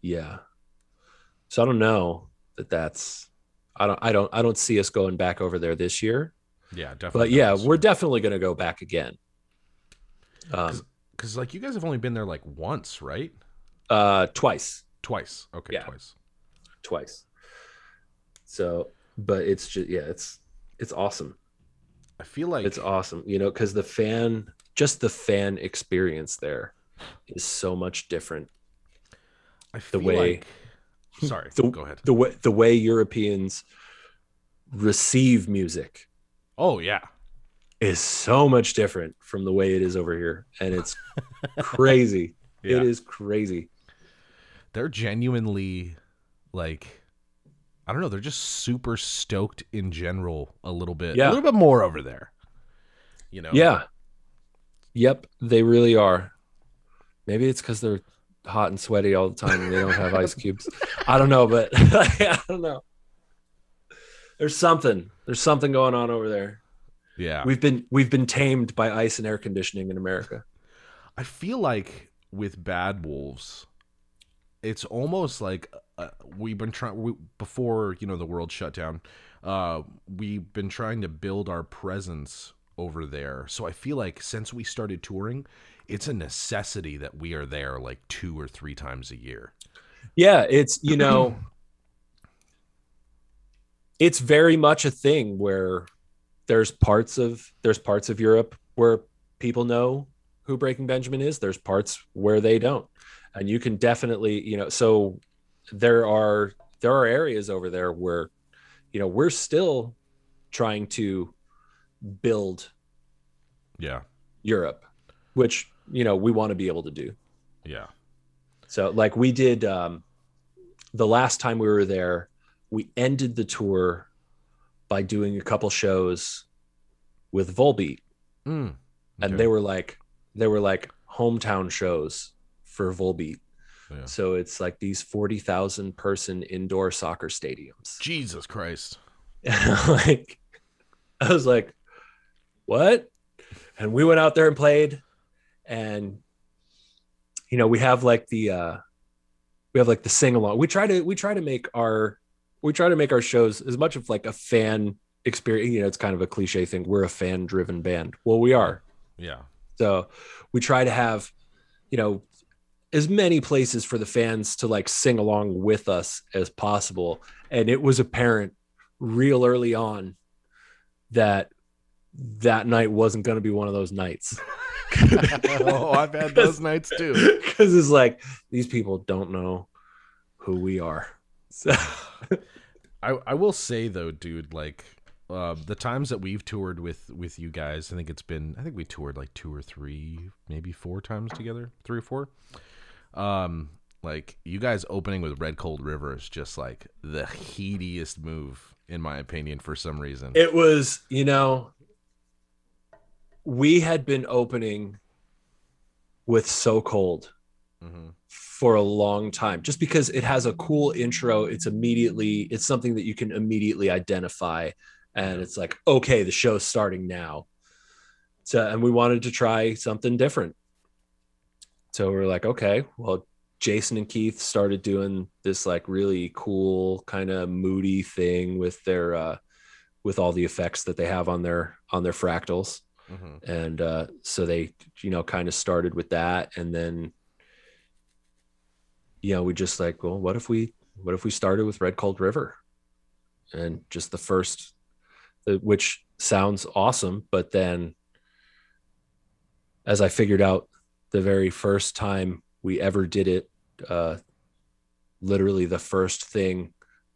yeah. So i don't know that that's i don't i don't i don't see us going back over there this year. Yeah, definitely. but yeah we're definitely going to go back again. Um because like you guys have only been there like once, right? Uh twice Twice. Okay, Yeah. twice. twice so but it's just yeah it's it's awesome I feel like it's awesome you know because the fan just the fan experience there is so much different I feel the way- like. Sorry, the- go ahead. the way the way europeans receive music Oh yeah, is so much different from the way it is over here and it's crazy yeah. it is crazy They're genuinely like. I don't know. They're just super stoked in general. A little bit. Yeah. A little bit more over there. You know. yeah yep they really are maybe it's because they're hot and sweaty all the time and they don't have ice cubes i don't know but i don't know there's something there's something going on over there Yeah. We've been we've been tamed by ice and air conditioning in America. I feel like with Bad Wolves, it's almost like uh, we've been trying we, before you know the world shut down. Uh, we've been trying to build our presence over there. So I feel like since we started touring, it's a necessity that we are there like two or three times a year. Yeah, it's you know, it's very much a thing where there's parts of there's parts of Europe where people know who Breaking Benjamin is. There's parts where they don't, and you can definitely you know. So there are there are areas over there where you know we're still trying to build Yeah. Europe, which you know we want to be able to do. Yeah. So like we did um the last time we were there, we ended the tour by doing a couple shows with Volbeat. Mm. And they were like they were like hometown shows for Volbeat. Yeah. So it's like these 40,000 person indoor soccer stadiums. Jesus Christ. like I was like, what? And we went out there and played, and you know, we have like the uh we have like the sing along. We try to we try to make our we try to make our shows as much of like a fan experience. You know, it's kind of a cliche thing. We're a fan driven band. Well, we are. Yeah. So we try to have, you know, as many places for the fans to like sing along with us as possible. And it was apparent real early on that that night wasn't going to be one of those nights. oh, I've had those nights too. Because it's like these people don't know who we are. So, I, I will say though, dude, like uh, the times that we've toured with with you guys, I think it's been I think we toured like two or three, maybe four times together, three or four. Um, like you guys opening with Red Cold River is just like the heatiest move in my opinion for some reason. it was, you know, we had been opening with So Cold hmm for a long time just because it has a cool intro. It's immediately it's something that you can immediately identify and it's like okay the show's starting now. So and we wanted to try something different so we're like okay well jason and keith started doing this like really cool kind of moody thing with their uh with all the effects that they have on their on their fractals. Hmm and uh, so they you know kind of started with that. And then you know we just like well what if we what if we started with red cold river? And just the first which sounds awesome but then as i figured out the very first time we ever did it uh literally the first thing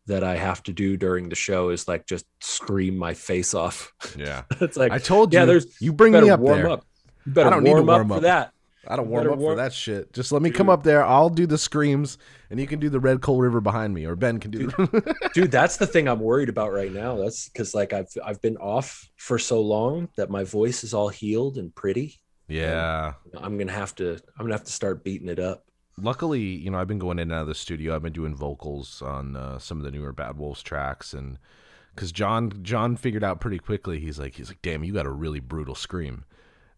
that i have to do during the show is like just scream my face off Yeah. it's like I told you. yeah, there's you bring better me up warm there. up. You better I don't need to warm up, up. for that. I don't warm up for that shit. Just let me come up there. I'll do the screams, and you can do the Red Cold River behind me, or Ben can do. The- Dude, that's the thing I'm worried about right now. That's because like I've I've been off for so long that my voice is all healed and pretty. Yeah. I'm gonna have to I'm gonna have to start beating it up. luckily, you know, I've been going in and out of the studio. I've been doing vocals on uh, some of the newer Bad Wolves tracks, and because John John figured out pretty quickly, he's like, he's like, damn, you got a really brutal scream.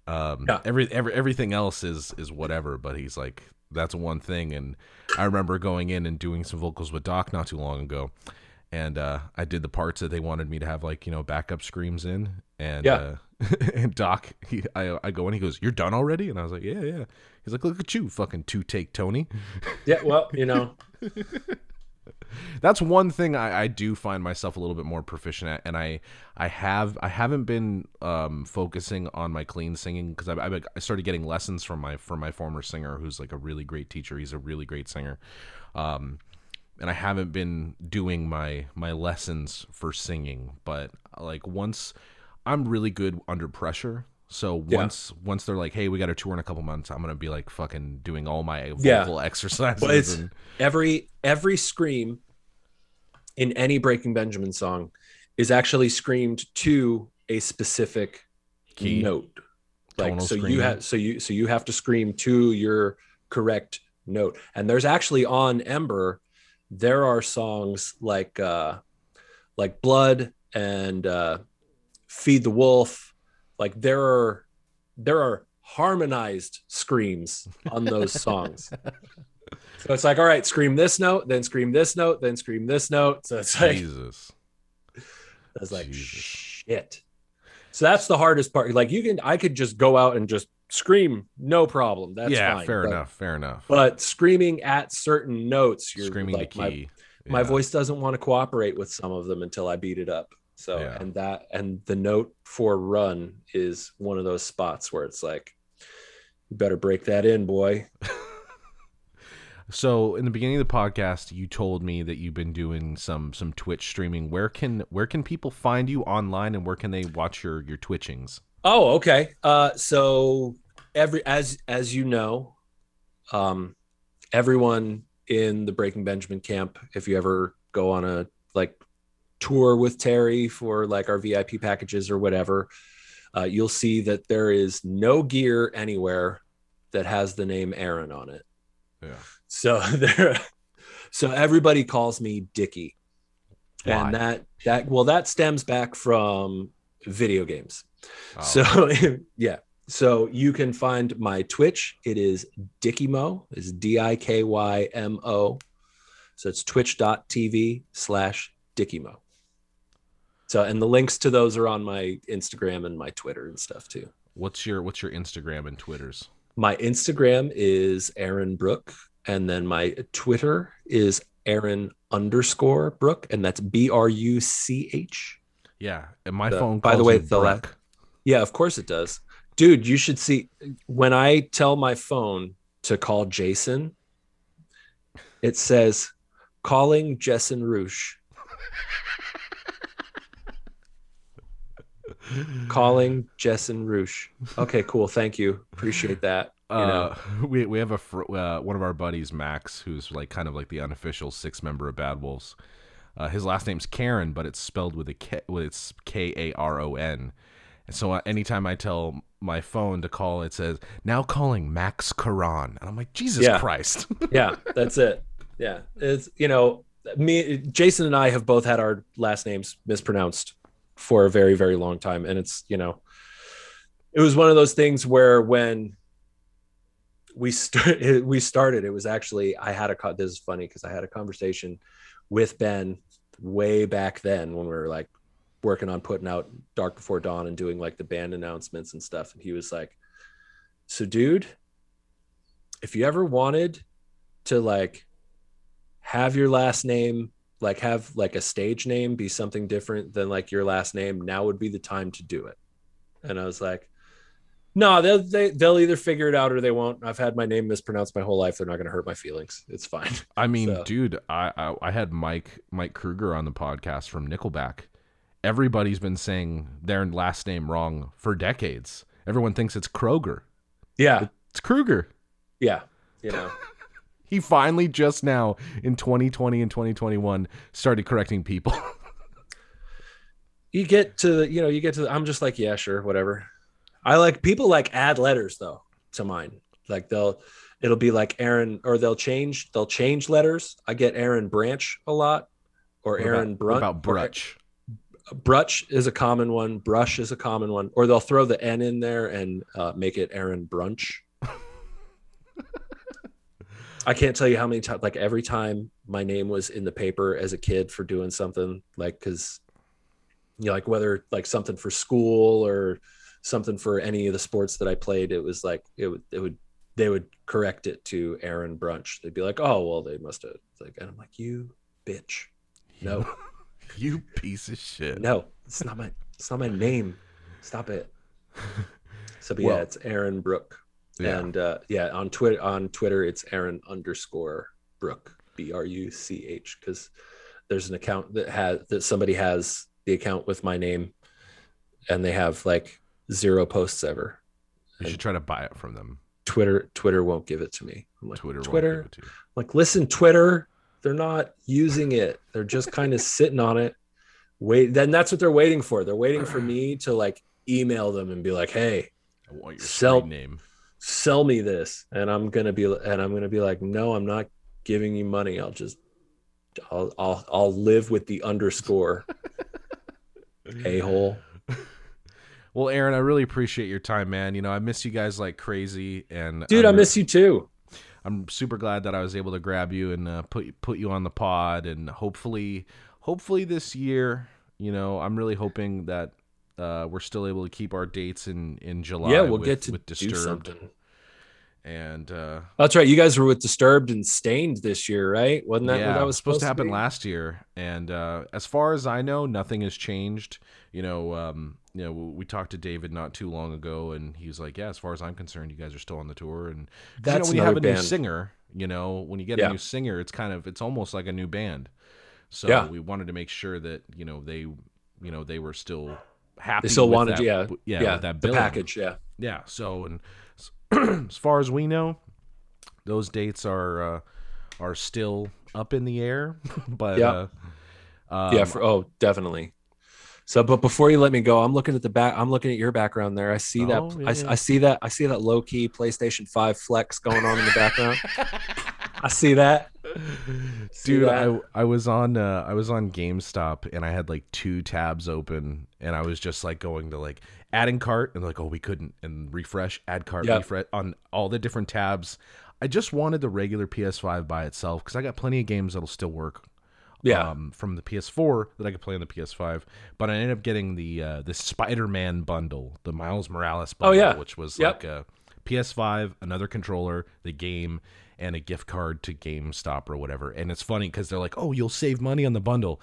Um, Yeah. every, every everything else is is whatever, but he's like, that's one thing. And I remember going in and doing some vocals with Doc not too long ago, and uh, I did the parts that they wanted me to have like you know backup screams in, and Yeah. uh, and Doc, he, I I go in, he goes, "You're done already?" And I was like, "Yeah, yeah." He's like, "Look at you, fucking two take Tony." Yeah, well, you know, That's one thing I, I do find myself a little bit more proficient at, and I I have I haven't been um, focusing on my clean singing because I, I I started getting lessons from my from my former singer who's like a really great teacher. He's a really great singer. Um, and I haven't been doing my my lessons for singing, but like once I'm really good under pressure. So Yeah. once once they're like, "Hey, we got a tour in a couple months," I'm gonna be like fucking doing all my Yeah. vocal exercises. Well, it's- and, every every scream in any Breaking Benjamin song is actually screamed to a specific Key. note. Like Tonal so you have so you so you have to scream to your correct note. And there's actually on Ember there are songs like uh like Blood and uh Feed the Wolf like there are there are harmonized screams on those songs. so it's like, all right, scream this note, then scream this note, then scream this note. So it's like Jesus. I was like, Jesus. shit. So that's the hardest part. Like you can, I could just go out and just scream, no problem. That's yeah, fine. fair But- enough. Fair enough. But screaming at certain notes, you're Screaming like the my, key. my Yeah. voice doesn't want to cooperate with some of them until I beat it up. So Yeah. and that and the note for run is one of those spots where it's like, you better break that in, boy. So in the beginning of the podcast, you told me that you've been doing some some Twitch streaming. Where can where can people find you online, and where can they watch your your twitchings? Oh, okay. Uh, so every as as you know, um, everyone in the Breaking Benjamin camp, if you ever go on a like tour with Terry for like our VIP packages or whatever, uh, you'll see that there is no gear anywhere that has the name Aaron on it. Yeah. So there, so everybody calls me Dicky, Why? and that that well that stems back from video games. Oh, So yeah. So you can find my Twitch. It is Dickymo. It's D-I-K-Y-M-O. So it's twitch.tv slash Dickymo. So and the links to those are on my Instagram and my Twitter and stuff too. what's your what's your Instagram and Twitters? My Instagram is Aaron Bruch, and then my Twitter is Aaron underscore Bruch, and that's B-R-U-C-H. Yeah, and my The- phone. by the way, the Yeah, of course it does. Dude, you should see when I tell my phone to call Jason, it says calling Jessen Roosh. calling Jessen Roosh. Okay, cool. Thank you. Appreciate that. You know. Uh, we we have a fr- uh, one of our buddies, Max, who's like kind of like the unofficial six member of Bad Wolves. Uh, his last name's Karen, but it's spelled with a K. With it's K A R O N. And so uh, anytime I tell my phone to call, it says now calling Max Karan, and I'm like, Jesus Yeah. Christ. yeah, that's it. Yeah. It's you know, me Jason and I have both had our last names mispronounced for a very, very long time. And it's, you know, it was one of those things where when we started we started, it was actually I had a this is funny because I had a conversation with Ben way back then when we were like working on putting out Dark Before Dawn and doing like the band announcements and stuff. And he was like, So dude, if you ever wanted to like have your last name like have like a stage name be something different than like your last name now would be the time to do it and i was like no they'll they, they'll either figure it out or they won't i've had my name mispronounced my whole life they're not going to hurt my feelings it's fine I mean, So- dude, I, I I had Mike Mike Kroeger on the podcast from Nickelback. Everybody's been saying their last name wrong for decades. Everyone thinks it's Kroger. yeah It's Kruger. yeah you know He finally just now in 2020 and 2021 started correcting people. you get to the you know you get to the, i'm just like yeah sure whatever i like people like add letters though to mine like they'll it'll be like aaron or they'll change they'll change letters i get aaron branch a lot or What aaron about, brunt what about or- Brutch? Brutch is a common one. Brush is a common one. Or they'll throw the N in there and uh, make it Aaron Brunch. I can't tell you how many times, like every time my name was in the paper as a kid for doing something, like, cause you know, like whether like something for school or something for any of the sports that I played, it was like, it would, it would, they would correct it to Aaron Brunch. They'd be like, oh, well, they must have, like, and I'm like, you bitch. No. You piece of shit. No, it's not my it's not my name. Stop it. So but Well- yeah, it's Aaron Bruch. Yeah. And uh yeah, on Twitter on Twitter it's Aaron underscore Bruch. B R U C H because there's an account that has that somebody has the account with my name and they have like zero posts ever. you should try to buy it from them. Twitter Twitter won't give it to me. I'm like, Twitter, Twitter, won't give it to you. like listen twitter they're not using it they're just kind of sitting on it wait then that's what they're waiting for they're waiting for me to like email them and be like hey I want your Sell- name. Sell me this and i'm gonna be and i'm gonna be like no i'm not giving you money i'll just i'll i'll, I'll live with the underscore a-hole Well, Aaron, I really appreciate your time, man. You know, I miss you guys like crazy, and Dude, I'm I miss you too. I'm super glad that I was able to grab you and uh, put put you on the pod, and hopefully, hopefully this year, you know, I'm really hoping that uh, we're still able to keep our dates in in July. Yeah, we'll with, get to with do Disturbed, something. and uh, That's right. You guys were with Disturbed and Staind this year, right? Wasn't that yeah, what that was supposed to happen be? last year. And uh, as far as I know, nothing has changed. You know, um, you know, we talked to David not too long ago, and he was like, "Yeah, as far as I'm concerned, you guys are still on the tour." And 'cause, you know, That's when you have a another new singer, you know, when you get a new singer, it's kind of it's almost like a new band. So Yeah. we wanted to make sure that you know they, you know, they were still happy. They still wanted, that, yeah, yeah, yeah, that the package, yeah. Yeah. So, and as far as we know, those dates are uh, are still up in the air. but Yeah. uh, um, yeah, for, oh, definitely. So, but before you let me go, I'm looking at the back. I'm looking at your background there. I see that. Oh, I, yeah, yeah. I see that. I see that low key PlayStation Five flex going on in the background. I see that. See dude, that? I I was on uh, I was on GameStop and I had like two tabs open and I was just like going to like adding cart and like oh we couldn't and refresh add cart Yep. refresh on all the different tabs. I just wanted the regular PS5 by itself because I got plenty of games that'll still work yeah, um, from the PS4 that I could play on the PS5. But I ended up getting the uh, the Spider-Man bundle, the Miles Morales bundle, Oh, yeah. which was Yep. like a PS5, another controller, the game, and a gift card to GameStop or whatever. And it's funny because they're like, "Oh, you'll save money on the bundle."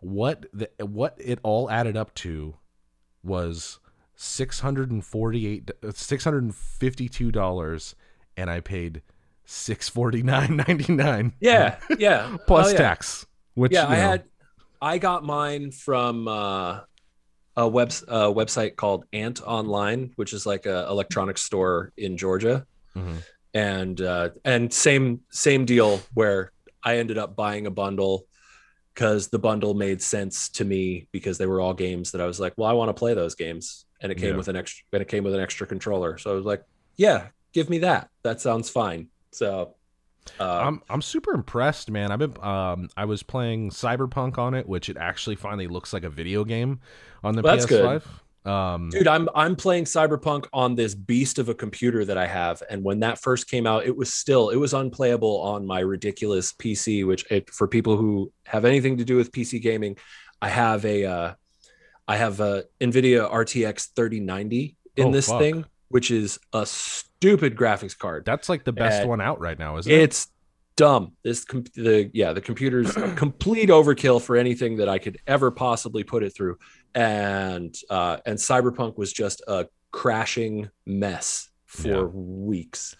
What the, what it all added up to was six hundred and forty-eight, six hundred and fifty-two dollars, and I paid six forty-nine ninety-nine yeah, yeah. plus Oh, yeah. tax. Which yeah, you I had. I got mine from uh, a web a website called Antonline, which is like a electronics store in Georgia. Mhm. And uh, and same same deal where I ended up buying a bundle because the bundle made sense to me because they were all games that I was like, well, I want to play those games, and it came Yeah. with an extra and it came with an extra controller, so I was like, yeah, give me that. That sounds fine. So, uh, I'm I'm super impressed, man. I've been um I was playing Cyberpunk on it, which it actually finally looks like a video game on the Well, that's PS5. Um, dude, I'm I'm playing Cyberpunk on this beast of a computer that I have, and when that first came out, it was still it was unplayable on my ridiculous PC. Which it, for people who have anything to do with PC gaming, I have a uh, I have a NVIDIA RTX 3090 in Oh, this fuck. thing, which is a stupid graphics card. that's like the best Uh, one out right now, isn't it? It's dumb. This com- the yeah the computer's a complete overkill for anything that I could ever possibly put it through, and uh, and Cyberpunk was just a crashing mess for Yeah. weeks,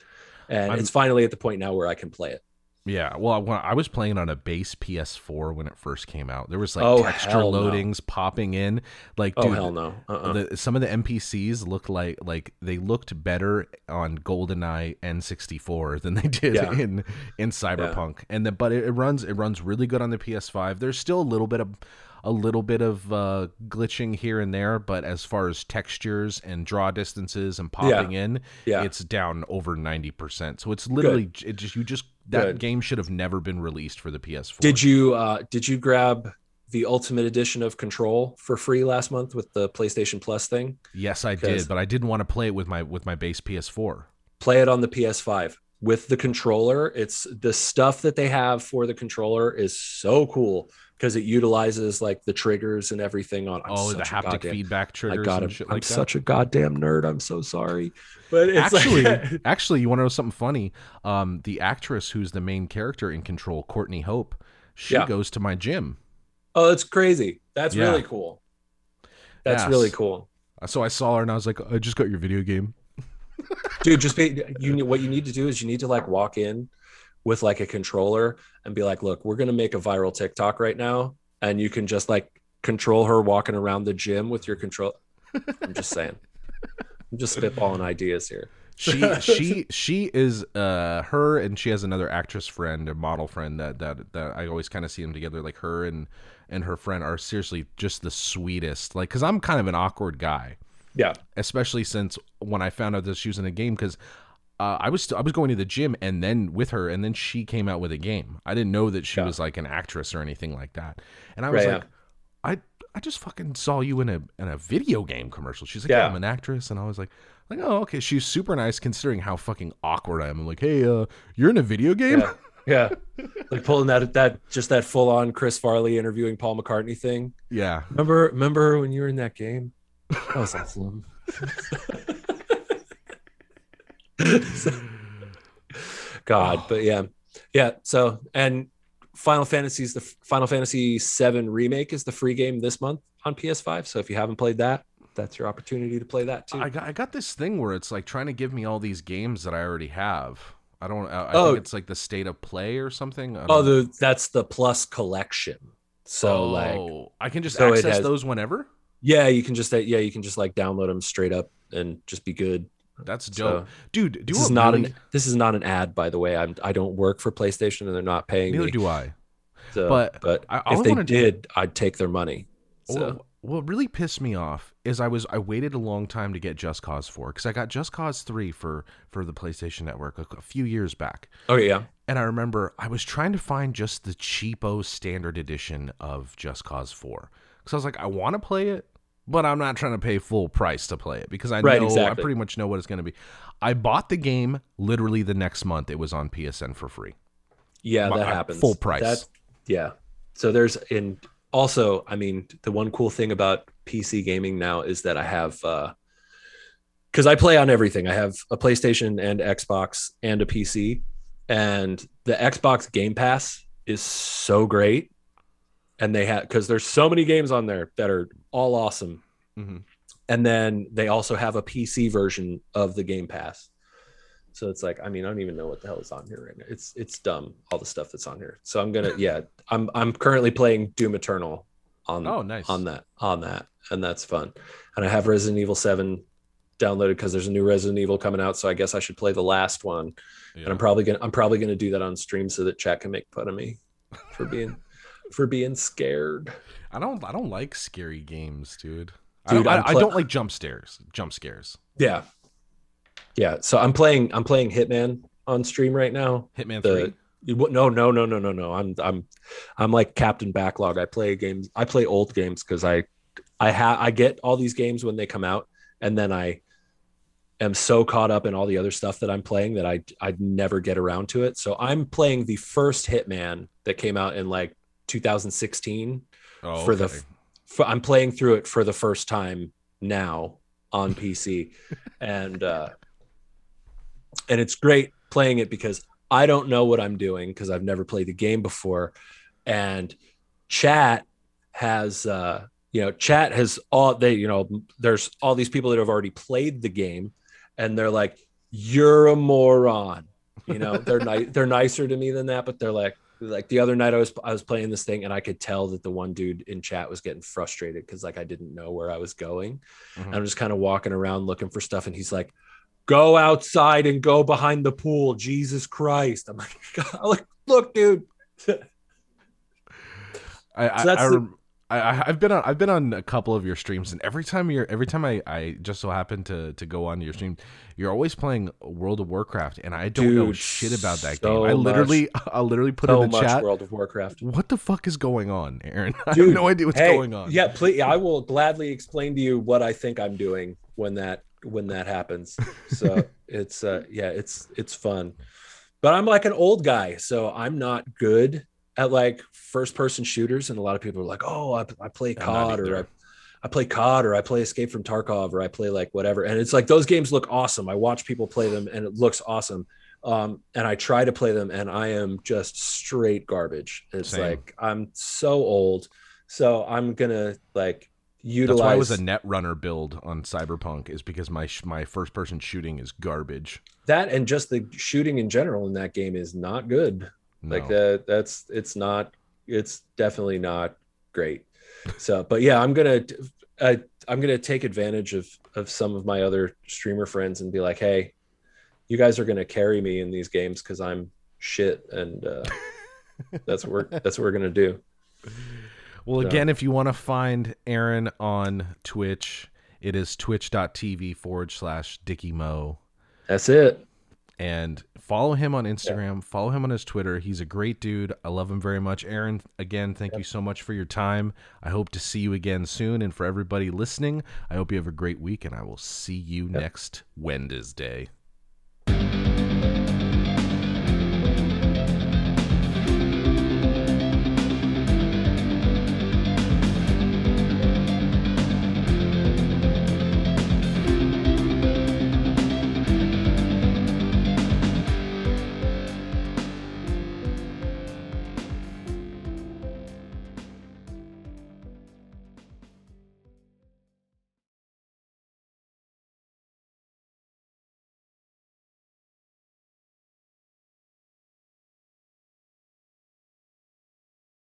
and I'm- it's finally at the point now where I can play it. Yeah, well, I was playing on a base PS4 when it first came out. There was like Oh, texture hell no. loadings popping in. Like, Oh dude, hell no! Uh-uh. the, some of the NPCs looked like like they looked better on GoldenEye N64 than they did Yeah. in in Cyberpunk. And the, but it, it runs it runs really good on the PS5. There's still a little bit of a little bit of uh, glitching here and there, but as far as textures and draw distances and popping in, yeah, it's down over 90%. So it's literally it just you just that Good. game should have never been released for the PS4. did you uh, did you grab the Ultimate Edition of Control for free last month with the PlayStation Plus thing? Yes, I did, but I didn't want to play it with my with my base PS4. play it on the PS5 with the controller. It's the stuff that they have for the controller is so cool because it utilizes like the triggers and everything on. I'm oh, the haptic goddamn- feedback I triggers got and it. I'm like that. such a goddamn nerd. I'm so sorry, but it's actually, like, actually, you want to know something funny? Um, the actress who's the main character in Control, Courtney Hope, she Yeah. goes to my gym. oh, that's crazy. That's Yeah. really cool. That's Yes. really cool, So I saw her and I was like, I just got your video game. Dude. Just be you. What you need to do is you need to like walk in with like a controller and be like, look, we're gonna make a viral TikTok right now, and you can just like control her walking around the gym with your control. I'm just saying. I'm just spitballing ideas here. She she she is uh her and she has another actress friend, a model friend that that that I always kind of see them together. Like her and and her friend are seriously just the sweetest. Like, cause I'm kind of an awkward guy. Yeah. especially since when I found out that she was in a game because uh, I was st- I was going to the gym and then with her and then she came out with a game. I didn't know that she Yeah. was like an actress or anything like that. And I was Right, like, I I just fucking saw you in a in a video game commercial. She's like, yeah, Yeah. I'm an actress, and I was like, like, oh, okay. She's super nice considering how fucking awkward I am. I'm like, hey, uh, you're in a video game? Yeah. Yeah. like pulling that that just that full on Chris Farley interviewing Paul McCartney thing. Yeah. Remember remember when you were in that game? That was awesome. God, but yeah. Yeah, so and Final Fantasy's the Final Fantasy 7 remake is the free game this month on PS5. So if you haven't played that, that's your opportunity to play that too. I got I got this thing where it's like trying to give me all these games that I already have. I don't. I, I Oh. think it's like the state of play or something. I oh, don't know. the that's the plus collection. So like Oh, I can just so access has- those whenever. Yeah, you can just uh, yeah, you can just like download them straight up and just be good. That's So, dope, dude. Do this is not really, an this is not an ad, by the way. I'm I don't work for PlayStation and they're not paying Neither me. do I. So, but but I- if they do- did, I'd take their money. So What, what really pissed me off is I was I waited a long time to get Just Cause 4 because I got Just Cause 3 for for the PlayStation Network a, a few years back, oh yeah, and I remember I was trying to find just the cheapo standard edition of Just Cause 4 because I was like I want to play it, but I'm not trying to pay full price to play it because I Right, know exactly. I pretty much know what it's going to be. I bought the game literally the next month. It was on PSN for free. yeah, But that happens. full price. That, yeah. So there's and also, I mean, the one cool thing about PC gaming now is that I have uh because I play on everything. I have a PlayStation and Xbox and a PC, and the Xbox Game Pass is so great. And they have because there's so many games on there that are all awesome. Mhm. And then they also have a PC version of the Game Pass. So it's like, I mean, I don't even know what the hell is on here right now. It's it's dumb, all the stuff that's on here. So I'm gonna, yeah, I'm I'm currently playing Doom Eternal on Oh, nice. on that on that, and that's fun. And I have Resident Evil Seven downloaded because there's a new Resident Evil coming out. So I guess I should play the last one. Yeah. And I'm probably gonna I'm probably gonna do that on stream so that chat can make fun of me for being for being scared. I don't I don't like scary games, dude. Dude, I, don't, I, I don't like jump scares. Jump scares. Yeah. Yeah. So I'm playing I'm playing Hitman on stream right now. Hitman The three. no no no no no no. I'm I'm I'm like Captain Backlog. I play games I play old games because I I have I get all these games when they come out and then I am so caught up in all the other stuff that I'm playing that I I'd never get around to it. So I'm playing the first Hitman that came out in like 2016 Oh, for the for, I'm playing through it for the first time now on PC, and uh, and it's great playing it because I don't know what I'm doing because I've never played the game before, and chat has uh, you know chat has all they you know there's all these people that have already played the game, and they're like you're a moron, you know they're ni- they're nicer to me than that, but they're like like the other night I was I was playing this thing and I could tell that the one dude in chat was getting frustrated because like I didn't know where I was going. Mhm. And I'm just kind of walking around looking for stuff, and he's like, "Go outside and go behind the pool." Jesus Christ! I'm like, God, look, look, dude. I, I, So that's I, the- I, I've been on I've been on a couple of your streams, and every time you're every time I, I just so happen to to go on your stream, you're always playing World of Warcraft, and I don't know shit about that so game. I much- literally I literally put so in the much chat, World of Warcraft. what the fuck is going on, Aaron? I have no idea what's Hey, going on. Yeah, please. I will gladly explain to you what I think I'm doing when that when that happens. So it's uh yeah, it's it's fun. But I'm like an old guy, so I'm not good at like first person shooters. And a lot of people are like, "Oh, I, I play COD or I. I play COD or I play Escape from Tarkov or I play like whatever." And it's like those games look awesome. I watch people play them, and it looks awesome. Um, and I try to play them, and I am just straight garbage. It's Same. like I'm so old, so I'm gonna like utilize. That's why I was a net runner build on Cyberpunk is because my sh- my first person shooting is garbage. that and just the shooting in general in that game is not good. Like that, that's it's not. It's definitely not great. So, but yeah, I'm gonna. I, I'm gonna take advantage of of some of my other streamer friends and be like, hey, you guys are gonna carry me in these games because I'm shit, and uh, that's what we're that's what we're gonna do. Well, So- again, if you want to find Aaron on Twitch, it is twitch.tv forward slash Dickie Mo. That's it. And Follow him on Instagram. Follow him on his Twitter. He's a great dude. I love him very much. Aaron, again, thank you so much for your time. I hope to see you again soon. And for everybody listening, I hope you have a great week, and I will see you next Wednesday.